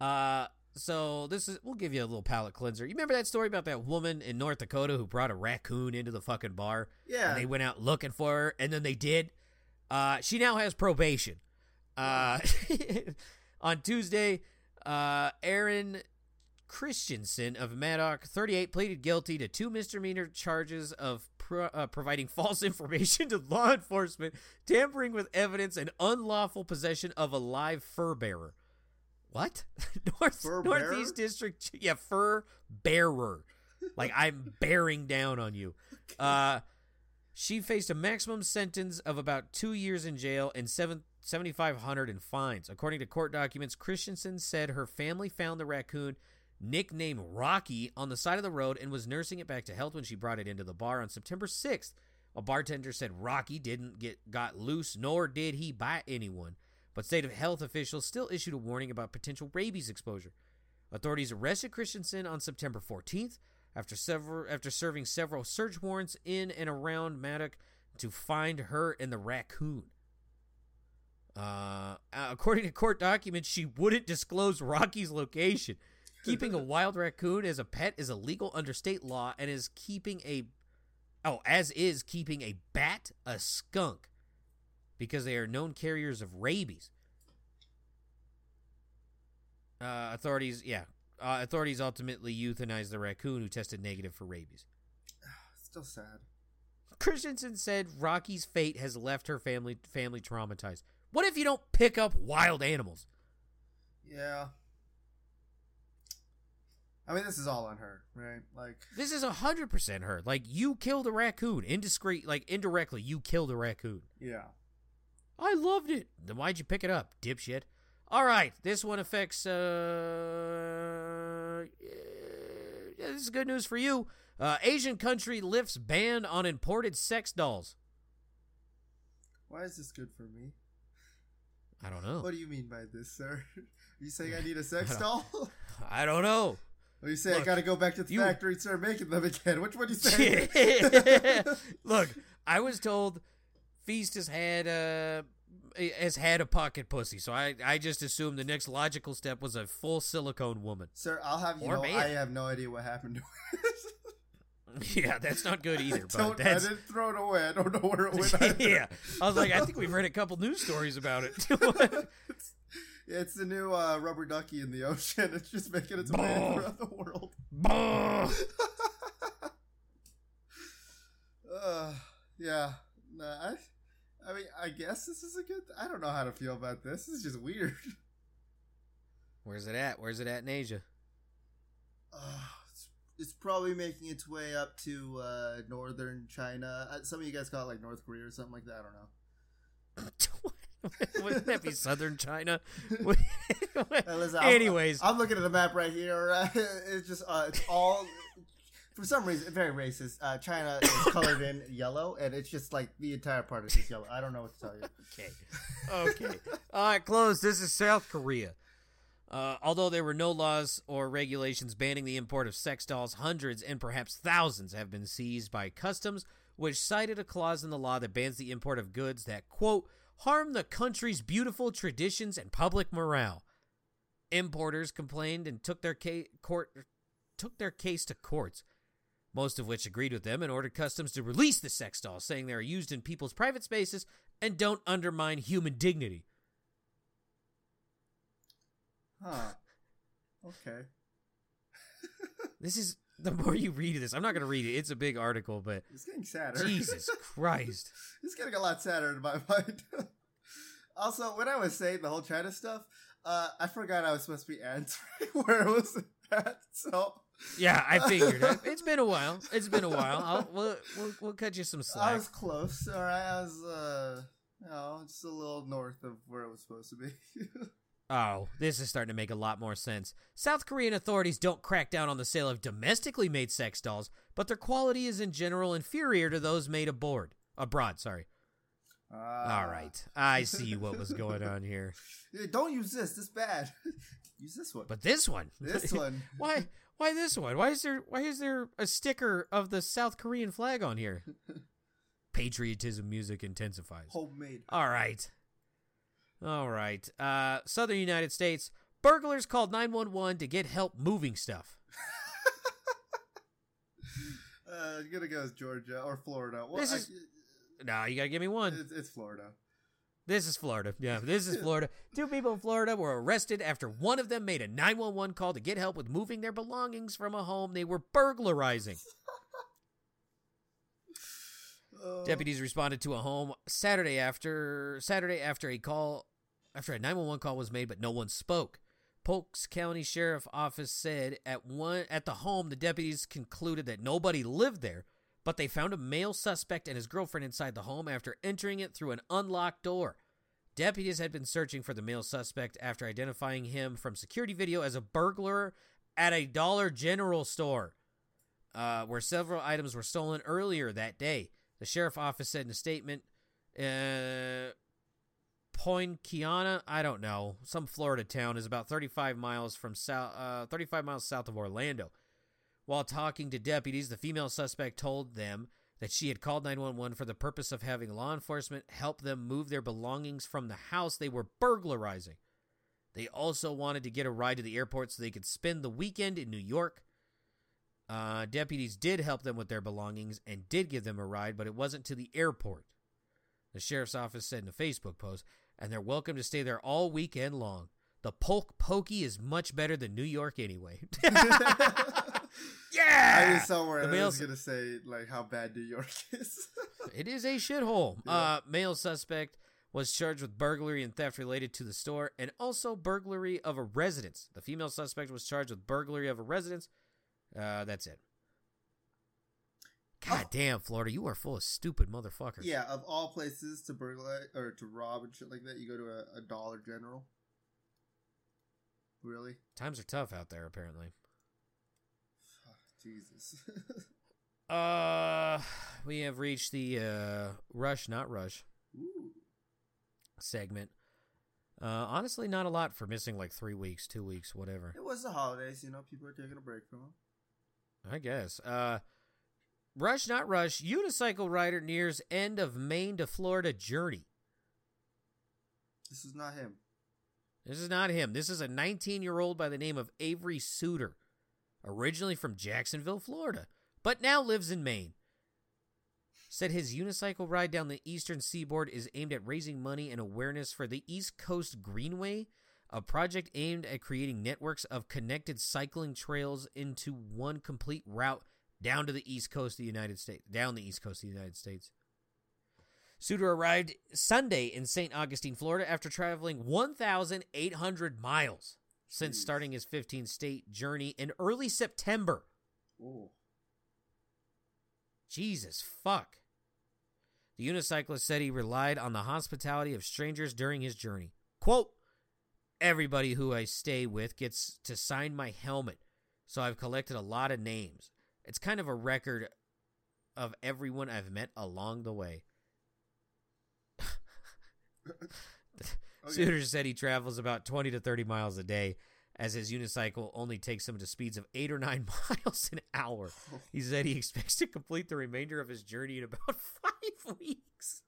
uh, so this is we'll give you a little palate cleanser. You remember that story about that woman in North Dakota who brought a raccoon into the fucking bar? Yeah. And they went out looking for her, and then they did. Uh, she now has probation. Uh, on Tuesday, uh, Aaron Christensen of Maddock, 38, pleaded guilty to two misdemeanor charges of pro- uh, providing false information to law enforcement, tampering with evidence, and unlawful possession of a live fur bearer. What? North Fur Northeast bearer? District, yeah, fur bearer. Like I'm bearing down on you. Uh, she faced a maximum sentence of about two years in jail and seven. 7500 in fines. According to court documents, Christensen said her family found the raccoon nicknamed Rocky on the side of the road and was nursing it back to health when she brought it into the bar on September 6th. A bartender said Rocky didn't get got loose nor did he bite anyone, but state of health officials still issued a warning about potential rabies exposure. Authorities arrested Christensen on September 14th after several after serving several search warrants in and around Maddock to find her and the raccoon. Uh, according to court documents, she wouldn't disclose Rocky's location. Keeping a wild raccoon as a pet is illegal under state law, and is keeping a oh, as is keeping a bat, a skunk, because they are known carriers of rabies. Uh, authorities, yeah, uh, authorities ultimately euthanized the raccoon who tested negative for rabies. Still sad. Christensen said Rocky's fate has left her family family traumatized. What if you don't pick up wild animals? Yeah. I mean, this is all on her, right? Like, This is hundred percent her. Like you killed a raccoon, indiscreet, like indirectly, you killed a raccoon. yeah. I loved it. Then why'd you pick it up, dipshit? All right, this one affects. uh yeah, This is good news for you. Uh, Asian country lifts ban on imported sex dolls. Why is this good for me? I don't know. What do you mean by this, sir? Are you saying I need a sex I doll? I don't know. Or you say I gotta go back to the you- factory and start making them again? Which one do you say? Look, I was told Feast has had uh has had a pocket pussy, so I I just assumed the next logical step was a full silicone woman. Sir, I'll have you Or know man. I have no idea what happened to it. yeah, that's not good either. I, don't, I didn't throw it away. I don't know where it went. either. yeah. I was like, I think we've read a couple news stories about it. it's, it's the new uh, rubber ducky in the ocean. It's just making its way throughout the world. Uh, yeah. Nah, I, I mean, I guess this is a good. I don't know how to feel about this. This is just weird. Where's it at? Where's it at in Asia? Uh, it's, it's probably making its way up to uh, northern China. Uh, some of you guys call it like North Korea or something like that. I don't know. Wouldn't that be southern China? Listen, I'm- Anyways, I'm looking at the map right here. Uh, it's just uh, it's all for some reason very racist. Uh, China is colored in yellow, and it's just like the entire part is just yellow. I don't know what to tell you. okay. Okay. All right, close. This is South Korea. Uh, although there were no laws or regulations banning the import of sex dolls, hundreds and perhaps thousands have been seized by customs, which cited a clause in the law that bans the import of goods that, quote, harm the country's beautiful traditions and public morale. Importers complained and took their ca- court took their case to courts, most of which agreed with them and ordered customs to release the sex dolls, saying they are used in people's private spaces and don't undermine human dignity. Huh? Okay. This is the more you read this. I'm not going to read it. It's a big article, but It's getting sadder. Jesus Christ. it's getting a lot sadder in my mind. also, when I was saying the whole China stuff, uh, I forgot I was supposed to be answering where it was at. So Yeah, I figured. it. It's been a while. It's been a while. I'll, we'll, we'll we'll cut you some slack. I was close. All right, I was, uh, you know, just a little north of where it was supposed to be. Oh, this is starting to make a lot more sense. South Korean authorities don't crack down on the sale of domestically made sex dolls, but their quality is in general inferior to those made aboard. Abroad, sorry. Ah. All right. I see what was going on here. Don't use this. This bad. use this one. But this one. this one. why why this one? Why is there why is there a sticker of the South Korean flag on here? Patriotism music intensifies. Homemade. All right. All right. Uh Southern United States burglars called 911 to get help moving stuff. Uh, I'm gonna go with Georgia or Florida. Well, This I- is- Nah, you got to give me one. it's, it's Florida. This is Florida. Yeah, this is Florida. Two people in Florida were arrested after one of them made a 911 call to get help with moving their belongings from a home they were burglarizing. Uh, Deputies responded to a home Saturday after Saturday after a call after a 911 call was made but no one spoke. Polk's County Sheriff Office said at one at the home the deputies concluded that nobody lived there, but they found a male suspect and his girlfriend inside the home after entering it through an unlocked door. Deputies had been searching for the male suspect after identifying him from security video as a burglar at a Dollar General store, uh, where several items were stolen earlier that day. The sheriff office said in a statement, uh, Poinciana, I don't know, some Florida town is about 35 miles from south, uh, 35 miles south of Orlando. While talking to deputies, the female suspect told them that she had called 911 for the purpose of having law enforcement help them move their belongings from the house they were burglarizing. They also wanted to get a ride to the airport so they could spend the weekend in New York. Uh, deputies did help them with their belongings and did give them a ride, but it wasn't to the airport. The sheriff's office said in a Facebook post, and they're welcome to stay there all weekend long. The Polk Pokey is much better than New York anyway. yeah! I was somewhere The I was gonna say like how bad New York is. It is a shithole. Yeah. Uh, male suspect was charged with burglary and theft related to the store and also burglary of a residence. The female suspect was charged with burglary of a residence. Uh, that's it. God Oh. damn, Florida, you are full of stupid motherfuckers. yeah, of all places to burglarize or to rob and shit like that, you go to a, a Dollar General. Really? Times are tough out there, apparently. Jesus. Uh, we have reached the uh, rush, not rush Ooh. segment. Uh, honestly, not a lot for missing like three weeks, two weeks, whatever. It was the holidays, you know. People are taking a break from them. I guess. Uh, rush, not rush. Unicycle rider nears end of Maine to Florida journey. This is not him. This is not him. This is a 19 year old by the name of Avery Suter, originally from Jacksonville, Florida, but now lives in Maine. Said his unicycle ride down the eastern seaboard is aimed at raising money and awareness for the East Coast Greenway, a project aimed at creating networks of connected cycling trails into one complete route down to the east coast of the United States, down the east coast of the United States. Suter arrived Sunday in St. Augustine, Florida, after traveling 1,800 miles since Jeez. starting his 15 state journey in early September. Ooh. Jesus fuck. The unicyclist said he relied on the hospitality of strangers during his journey. Quote, Everybody who I stay with gets to sign my helmet, so I've collected a lot of names. It's kind of a record of everyone I've met along the way. Okay. Suter said he travels about 20 to 30 miles a day, as his unicycle only takes him to speeds of 8 or 9 miles an hour. He said he expects to complete the remainder of his journey in about five weeks.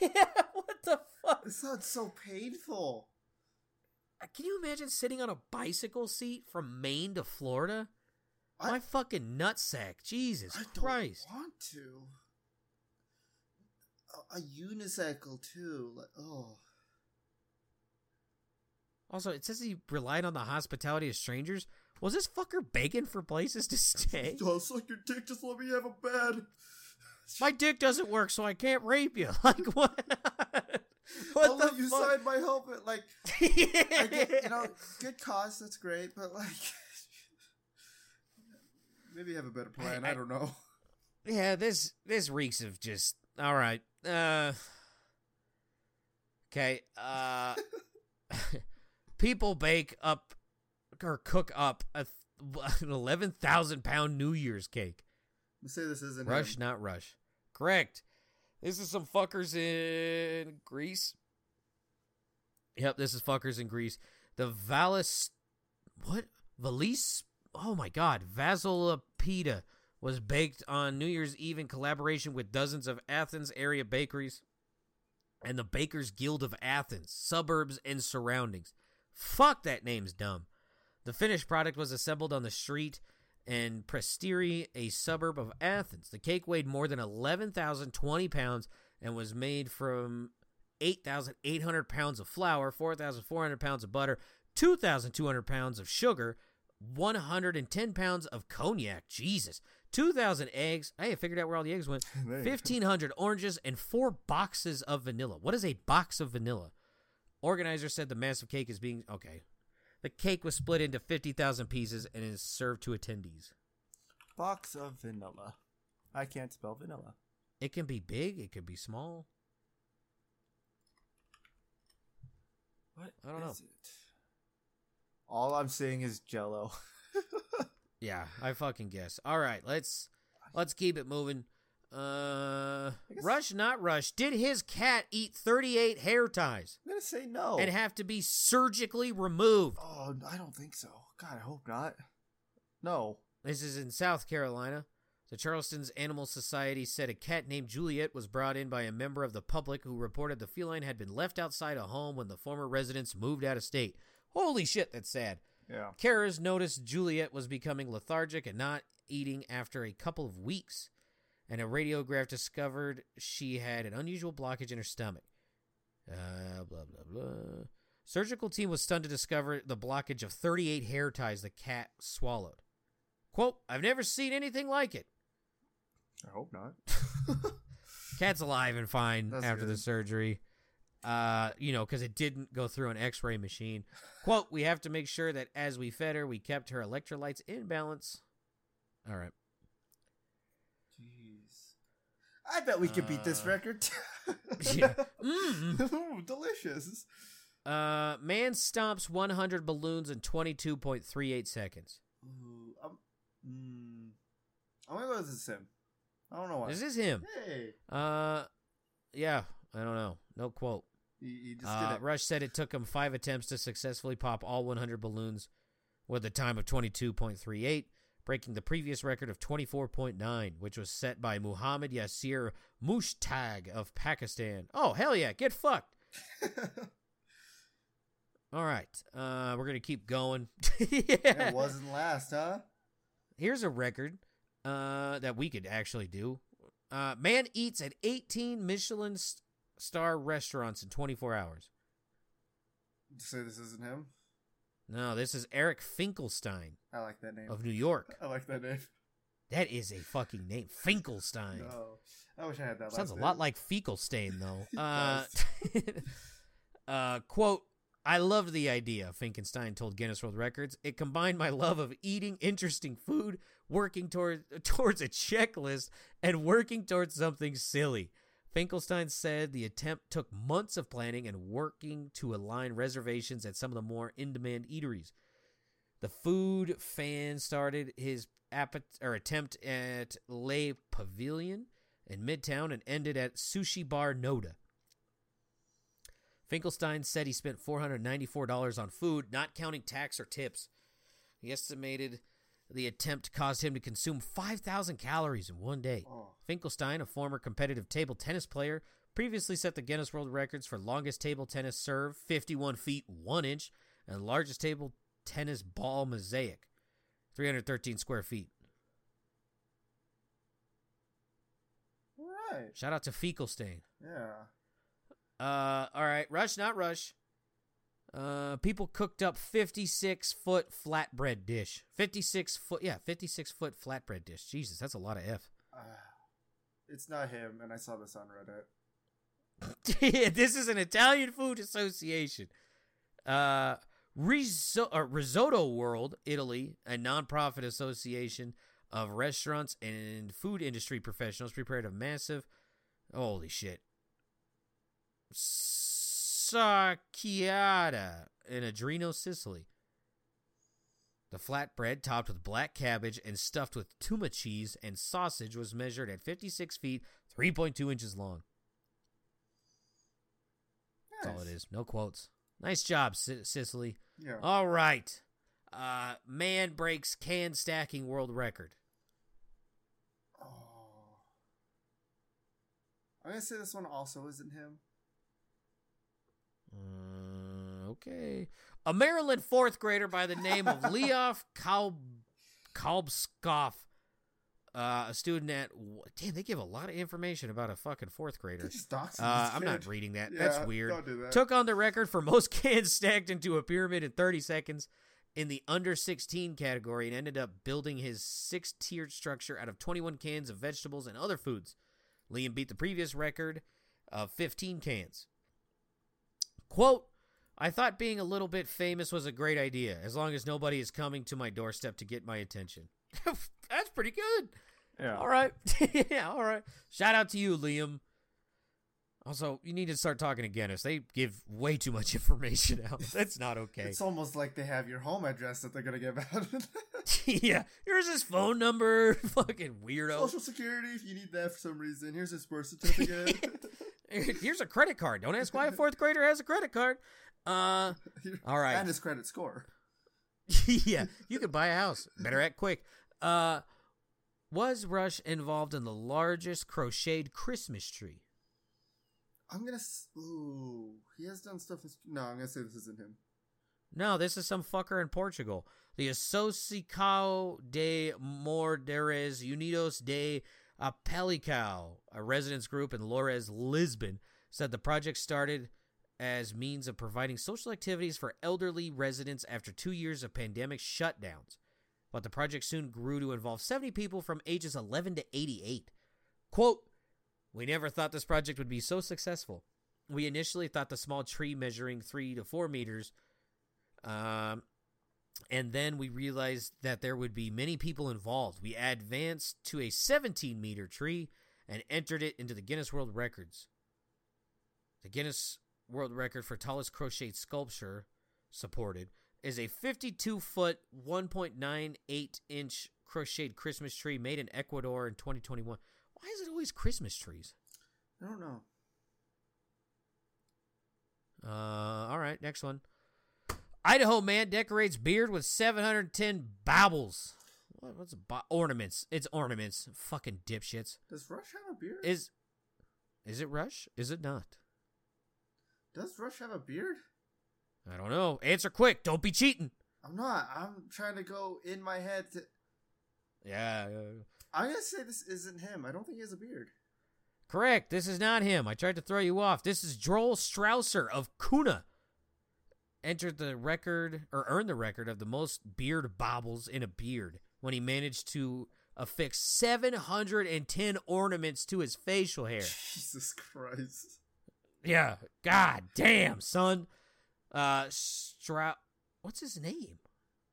yeah, what the fuck? This sounds so painful. Uh, Can you imagine sitting on a bicycle seat from Maine to Florida? I- My fucking nutsack. Jesus Christ. I don't want to. A, a unicycle too. Like, oh. Also, it says he relied on the hospitality of strangers. Was this fucker begging for places to stay? Oh, suck your dick. Just let me have a bed. My dick doesn't work, so I can't rape you. Like what? what I'll the let you fuck? sign my helmet. Like, I get, you know, good cause. That's great, but like, maybe have a better plan. I, I- don't know. yeah, this this reeks of just all right. Uh, okay. Uh, people bake up or cook up a an eleven thousand pound New Year's cake. Let's say this isn't Rush, him. not rush. Correct. This is some fuckers in Greece. Yep, this is fuckers in Greece. The Valis, what? Valis? Oh my god, Vasilopita was baked on New Year's Eve in collaboration with dozens of Athens area bakeries and the Bakers Guild of Athens, suburbs and surroundings. Fuck, that name's dumb. The finished product was assembled on the street in Prestiri, a suburb of Athens. The cake weighed more than 11,020 pounds and was made from 8,800 pounds of flour, 4,400 pounds of butter, 2,200 pounds of sugar, 110 pounds of cognac. Jesus. 2,000 eggs. I have figured out where all the eggs went. There you go. 1,500 oranges and four boxes of vanilla. What is a box of vanilla? Organizer said the massive cake is being. Okay. The cake was split into 50,000 pieces and is served to attendees. Box of vanilla. I can't spell vanilla. It can be big, it could be small. What? I don't know. it? All I'm seeing is Jello. Yeah, I fucking guess. All right, let's let's keep it moving. Uh, rush, not rush. Did his cat eat 38 hair ties I'm gonna say no. and have to be surgically removed? oh, I don't think so. God, I hope not. No. This is in South Carolina. The Charleston's Animal Society said a cat named Juliet was brought in by a member of the public who reported the feline had been left outside a home when the former residents moved out of state. Holy shit, that's sad. Yeah. Carers noticed Juliet was becoming lethargic and not eating after a couple of weeks, and a radiograph discovered she had an unusual blockage in her stomach. Uh, blah, blah, blah. Surgical team was stunned to discover the blockage of 38 hair ties the cat swallowed. Quote, I've never seen anything like it. I hope not. Cat's alive and fine That's after the surgery. Uh, you know, because it didn't go through an X-ray machine. Quote: We have to make sure that as we fed her, we kept her electrolytes in balance. All right. Jeez. I bet we could beat this Uh, record. yeah. Mm. Ooh, delicious. Uh, man stomps 100 balloons in 22.38 seconds. Ooh, I'm, mm, I'm gonna go this him. I don't know why. This is him. Hey, Uh, yeah. I don't know. No quote. You, you just Uh, did it. Rush said it took him five attempts to successfully pop all 100 balloons with a time of 22.38, breaking the previous record of 24.9, which was set by Muhammad Yasir Mushtaq of Pakistan. Oh, hell yeah. Get fucked. All right. Uh, we're going to keep going. it wasn't last, huh? Here's a record uh, that we could actually do. Uh, man eats at 18 Michelin star restaurants in 24 hours. Say this isn't him. No, this is Eric Finkelstein I like that name. of New York. I like that name. That is a fucking name. Finkelstein. No, I wish I had that. Sounds a last lot name. like Finkelstein, though. Uh, uh, quote, I loved the idea, Finkelstein told Guinness World Records. It combined my love of eating interesting food, working toward, towards a checklist, and working towards something silly. Finkelstein said the attempt took months of planning and working to align reservations at some of the more in demand eateries. The food fan started his appet- or attempt at Le Pavillon in Midtown and ended at Sushi Bar Noda. Finkelstein said he spent $494 on food, not counting tax or tips. He estimated the attempt caused him to consume 5,000 calories in one day. Oh. Finkelstein, a former competitive table tennis player, previously set the Guinness World Records for longest table tennis serve, 51 feet 1 inch, and largest table tennis ball mosaic, 313 square feet. Right. Shout out to Finkelstein. Yeah. Uh, all right, rush, not rush. Uh, people cooked up 56 foot flatbread dish. 56 foot, yeah, 56 foot flatbread dish. Jesus, that's a lot of F. Uh, it's not him, and I saw this on Reddit. this is an Italian food association. Uh, Riso- uh, Risotto World, Italy, a nonprofit association of restaurants and food industry professionals, prepared a massive, holy shit, sarchiata in Adreno, Sicily. The flatbread, topped with black cabbage and stuffed with tuma cheese and sausage, was measured at 56 feet, 3.2 inches long. That's all it is. No quotes. Nice job, C- Sicily. Yeah. All right. Uh, man breaks can stacking world record. Oh. I'm gonna say this one also isn't him. Uh, okay. A Maryland fourth grader by the name of Leof Kalb Kalbskoff Uh, a student at damn, they give a lot of information about a fucking fourth grader. Uh, I'm not reading that. Yeah, That's weird. That. Took on the record for most cans stacked into a pyramid in 30 seconds in the under 16 category and ended up building his six tiered structure out of 21 cans of vegetables and other foods. Liam beat the previous record of 15 cans. Quote, I thought being a little bit famous was a great idea, as long as nobody is coming to my doorstep to get my attention. That's pretty good. Yeah. All right. yeah, all right. Shout out to you, Liam. Also, you need to start talking to Guinness. They give way too much information out. That's not okay. It's almost like they have your home address that they're gonna give out. yeah. Here's his phone number. Fucking weirdo. Social security, if you need that for some reason. Here's his birth certificate. Here's a credit card. Don't ask why a fourth grader has a credit card. Uh, all right. and his credit score. yeah, you could buy a house. Better act quick. Uh, was Rush involved in the largest crocheted Christmas tree? I'm gonna. s- Ooh, he has done stuff. No, I'm gonna say this isn't him. No, this is some fucker in Portugal. The Associação de Morderes Unidos de Apelicao, a residents group in Loures, Lisbon, said the project started as means of providing social activities for elderly residents after two years of pandemic shutdowns. But the project soon grew to involve 70 people from ages 11 to 88. Quote, We never thought this project would be so successful. We initially thought the small tree measuring three to four meters um, and then we realized that there would be many people involved. We advanced to a 17 meter tree and entered it into the Guinness World Records. The Guinness World Record for tallest crocheted sculpture supported is a 52 foot, 1.98 inch crocheted Christmas tree made in Ecuador in 2021. Why is it always Christmas trees? I don't know. Uh, all right, next one. Idaho man decorates beard with 710 baubles. What, what's a bo- ornaments? It's ornaments. Fucking dipshits. Does Rush have a beard? Is is it Rush? Is it not? Does Rush have a beard? I don't know. Answer quick. Don't be cheating. I'm not. I'm trying to go in my head to. Yeah. uh, I'm gonna say this isn't him. I don't think he has a beard. correct. This is not him. I tried to throw you off. This is Joel Strasser of Kuna. Entered the record or earned the record of the most beard baubles in a beard when he managed to affix 710 ornaments to his facial hair. Jesus Christ. Yeah, god damn, son. Uh, Stra, what's his name?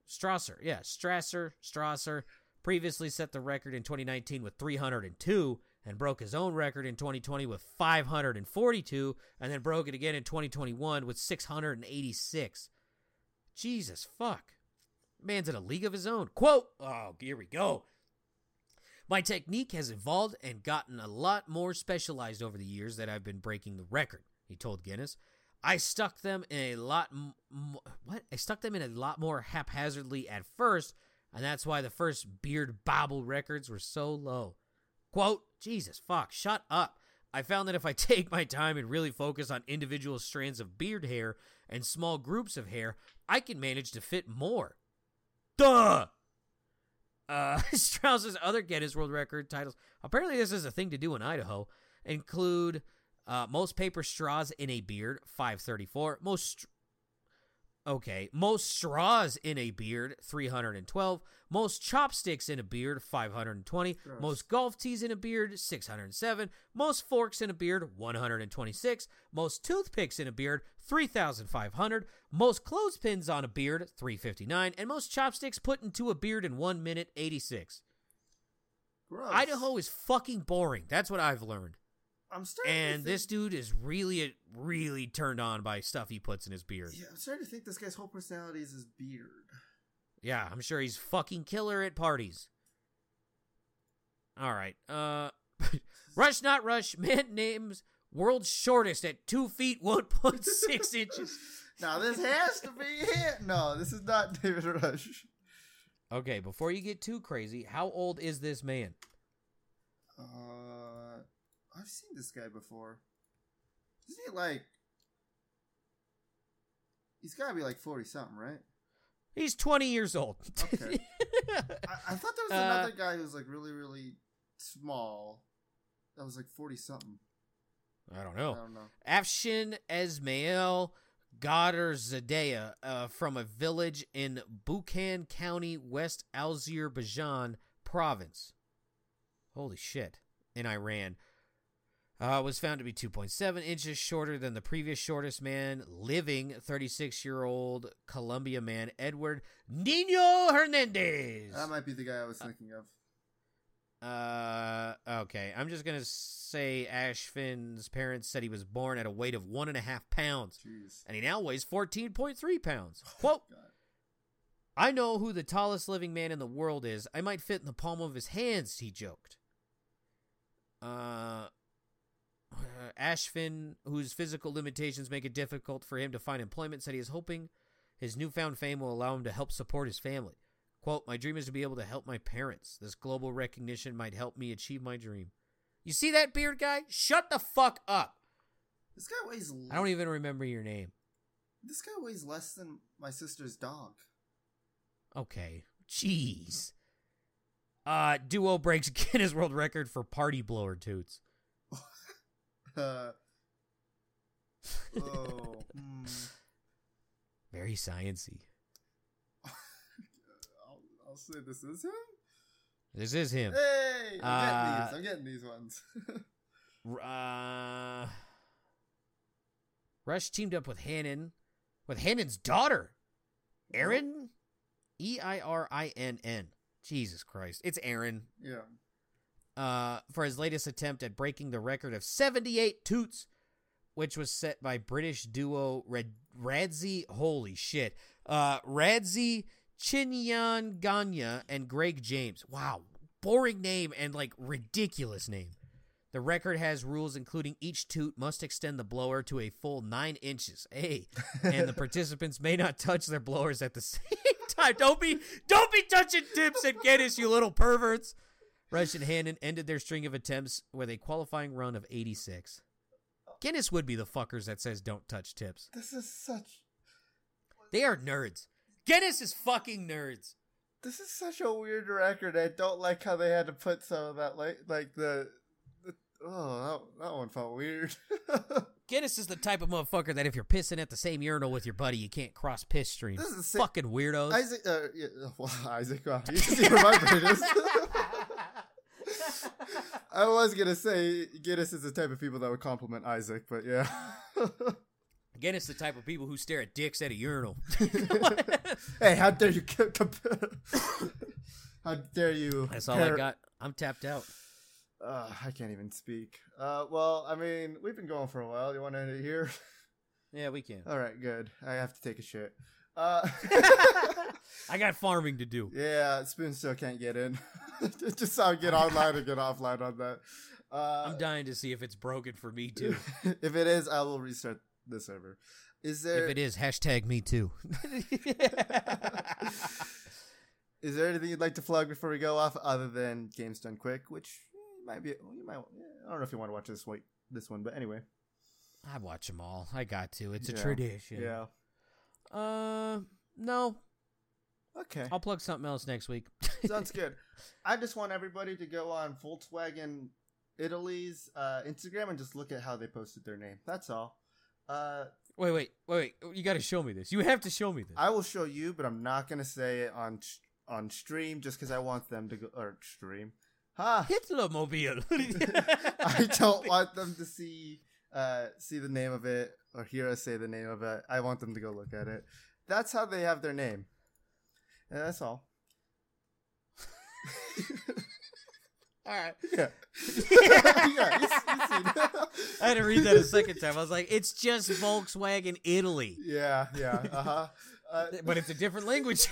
Strasser. Yeah, Strasser. Strasser previously set the record in 2019 with 302 and broke his own record in 2020 with 542 and then broke it again in 2021 with 686. Jesus fuck. Man's in a league of his own. Quote, oh, here we go. My technique has evolved and gotten a lot more specialized over the years that I've been breaking the record, he told Guinness. I stuck them in a lot m- m- what? I stuck them in a lot more haphazardly at first, and that's why the first beard bauble records were so low. Quote, Jesus fuck, shut up. I found that if I take my time and really focus on individual strands of beard hair and small groups of hair, I can manage to fit more. Duh! Uh, Strauss's other Guinness World Record titles, apparently this is a thing to do in Idaho, include uh, most paper straws in a beard, 534. Most, okay, most straws in a beard, 312. Most chopsticks in a beard, 520. Gross. Most golf tees in a beard, 607. Most forks in a beard, 126. Most toothpicks in a beard, 3,500. Most clothespins on a beard, 359. And most chopsticks put into a beard in 1 minute, 86. Gross. Idaho is fucking boring. That's what I've learned. I'm starting. to And think- this dude is really, really turned on by stuff he puts in his beard. Yeah, I'm starting to think this guy's whole personality is his beard. Yeah, I'm sure he's fucking killer at parties. All right. Uh, Rush Not Rush, man names world's shortest at 2 feet 1.6 inches. Now this has to be him. No, this is not David Rush. Okay, before you get too crazy, how old is this man? Uh, I've seen this guy before. Isn't he like? He's got to be like forty something, right? He's 20 years old. Okay. I, I thought there was Uh, another guy who was like really, really small. That was like forty something. I don't I know. don't know. Afshin Esmail Ghaderzadeh uh, from a village in Bukan County, West Azerbaijan province. Holy shit. In Iran. Uh, was found to be 2.7 inches shorter than the previous shortest man living, 36 year old Colombia man Edward Nino Hernandez. That might be the guy I was thinking of. Uh, okay. I'm just gonna say Ashfin's parents said he was born at a weight of one and a half pounds, Jeez. and he now weighs 14.3 pounds. Quote: God. I know who the tallest living man in the world is. I might fit in the palm of his hands. He joked. Uh. Ashfin, whose physical limitations make it difficult for him to find employment, said he is hoping his newfound fame will allow him to help support his family. Quote, My dream is to be able to help my parents. This global recognition might help me achieve my dream. You see that beard guy? Shut the fuck up. This guy weighs. I don't even remember your name. This guy weighs less than my sister's dog. Okay. Jeez. Uh, Duo breaks Guinness World Record for party blower toots. Uh, oh. hmm. Very sciency. I'll, I'll say this is him. This is him. Hey, I'm Uh, getting these. I'm getting these ones. Uh, Rush teamed up with Hannon, with Hannon's daughter, Eirinn, E I R I N N. Jesus Christ, it's Aaron. yeah. Uh, for his latest attempt at breaking the record of 78 toots, which was set by British duo Red Radzi. Holy shit, uh, Radzi Chinyanganya and Greg James. Wow, boring name and like ridiculous name. The record has rules including each toot must extend the blower to a full nine inches. Hey, and the participants may not touch their blowers at the same time. Don't be, don't be touching tips and Guinness, you little perverts. Rush and Hannon ended their string of attempts with a qualifying run of 86. Guinness would be the fuckers that says don't touch tips. This is such. They are nerds. Guinness is fucking nerds. This is such a weird record. I don't like how they had to put some of that, like, like the. the oh, that, that one felt weird. Guinness is the type of motherfucker that if you're pissing at the same urinal with your buddy, you can't cross piss streams. This is the fucking weirdos. Isaac, uh, yeah, well, Isaac, wow, you see where my brain is. I was gonna say Guinness is the type of people that would compliment Isaac, but yeah. Guinness is the type of people who stare at dicks at a urinal. hey, how dare you? comp- how dare you? That's all I got. I'm tapped out. Uh, I can't even speak. Uh, well, I mean, we've been going for a while. You want to end it here? Yeah, we can. All right, good. I have to take a shit. Uh, I got farming to do. yeah, Spoon still can't get in. Just how I get online and get offline on that. Uh, I'm dying to see if it's broken for me too. if it is, I will restart the server. Is there if it is, hashtag me too. is there anything you'd like to plug before we go off, other than Games Done Quick, which might be you might I don't know if you want to watch this one, this one, but anyway, I watch them all. I got to. It's a Yeah. tradition. yeah, Uh, no. okay, I'll plug something else next week. sounds good. I just want everybody to go on Volkswagen Italy's uh, Instagram and just look at how they posted their name. That's all. Uh, Wait, wait, wait, wait. You got to show me this. You have to show me this. I will show you, but I'm not gonna say it on on stream just because I want them to go or stream. Ha! Hitler mobile. I don't want them to see uh see the name of it or hear us say the name of it. I want them to go look at it. That's how they have their name. And that's all. All right. Yeah. yeah, you, you I had to read that a second time. I was like, it's just Volkswagen Italy. Yeah, yeah. Uh-huh. Uh But it's a different language.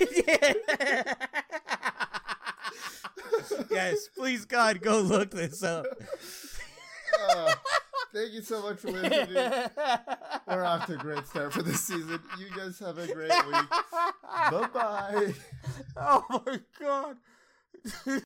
Yes, please God, go look this up. uh, thank you so much for listening. We're off to a great start for this season. You guys have a great week. Bye bye. oh my God.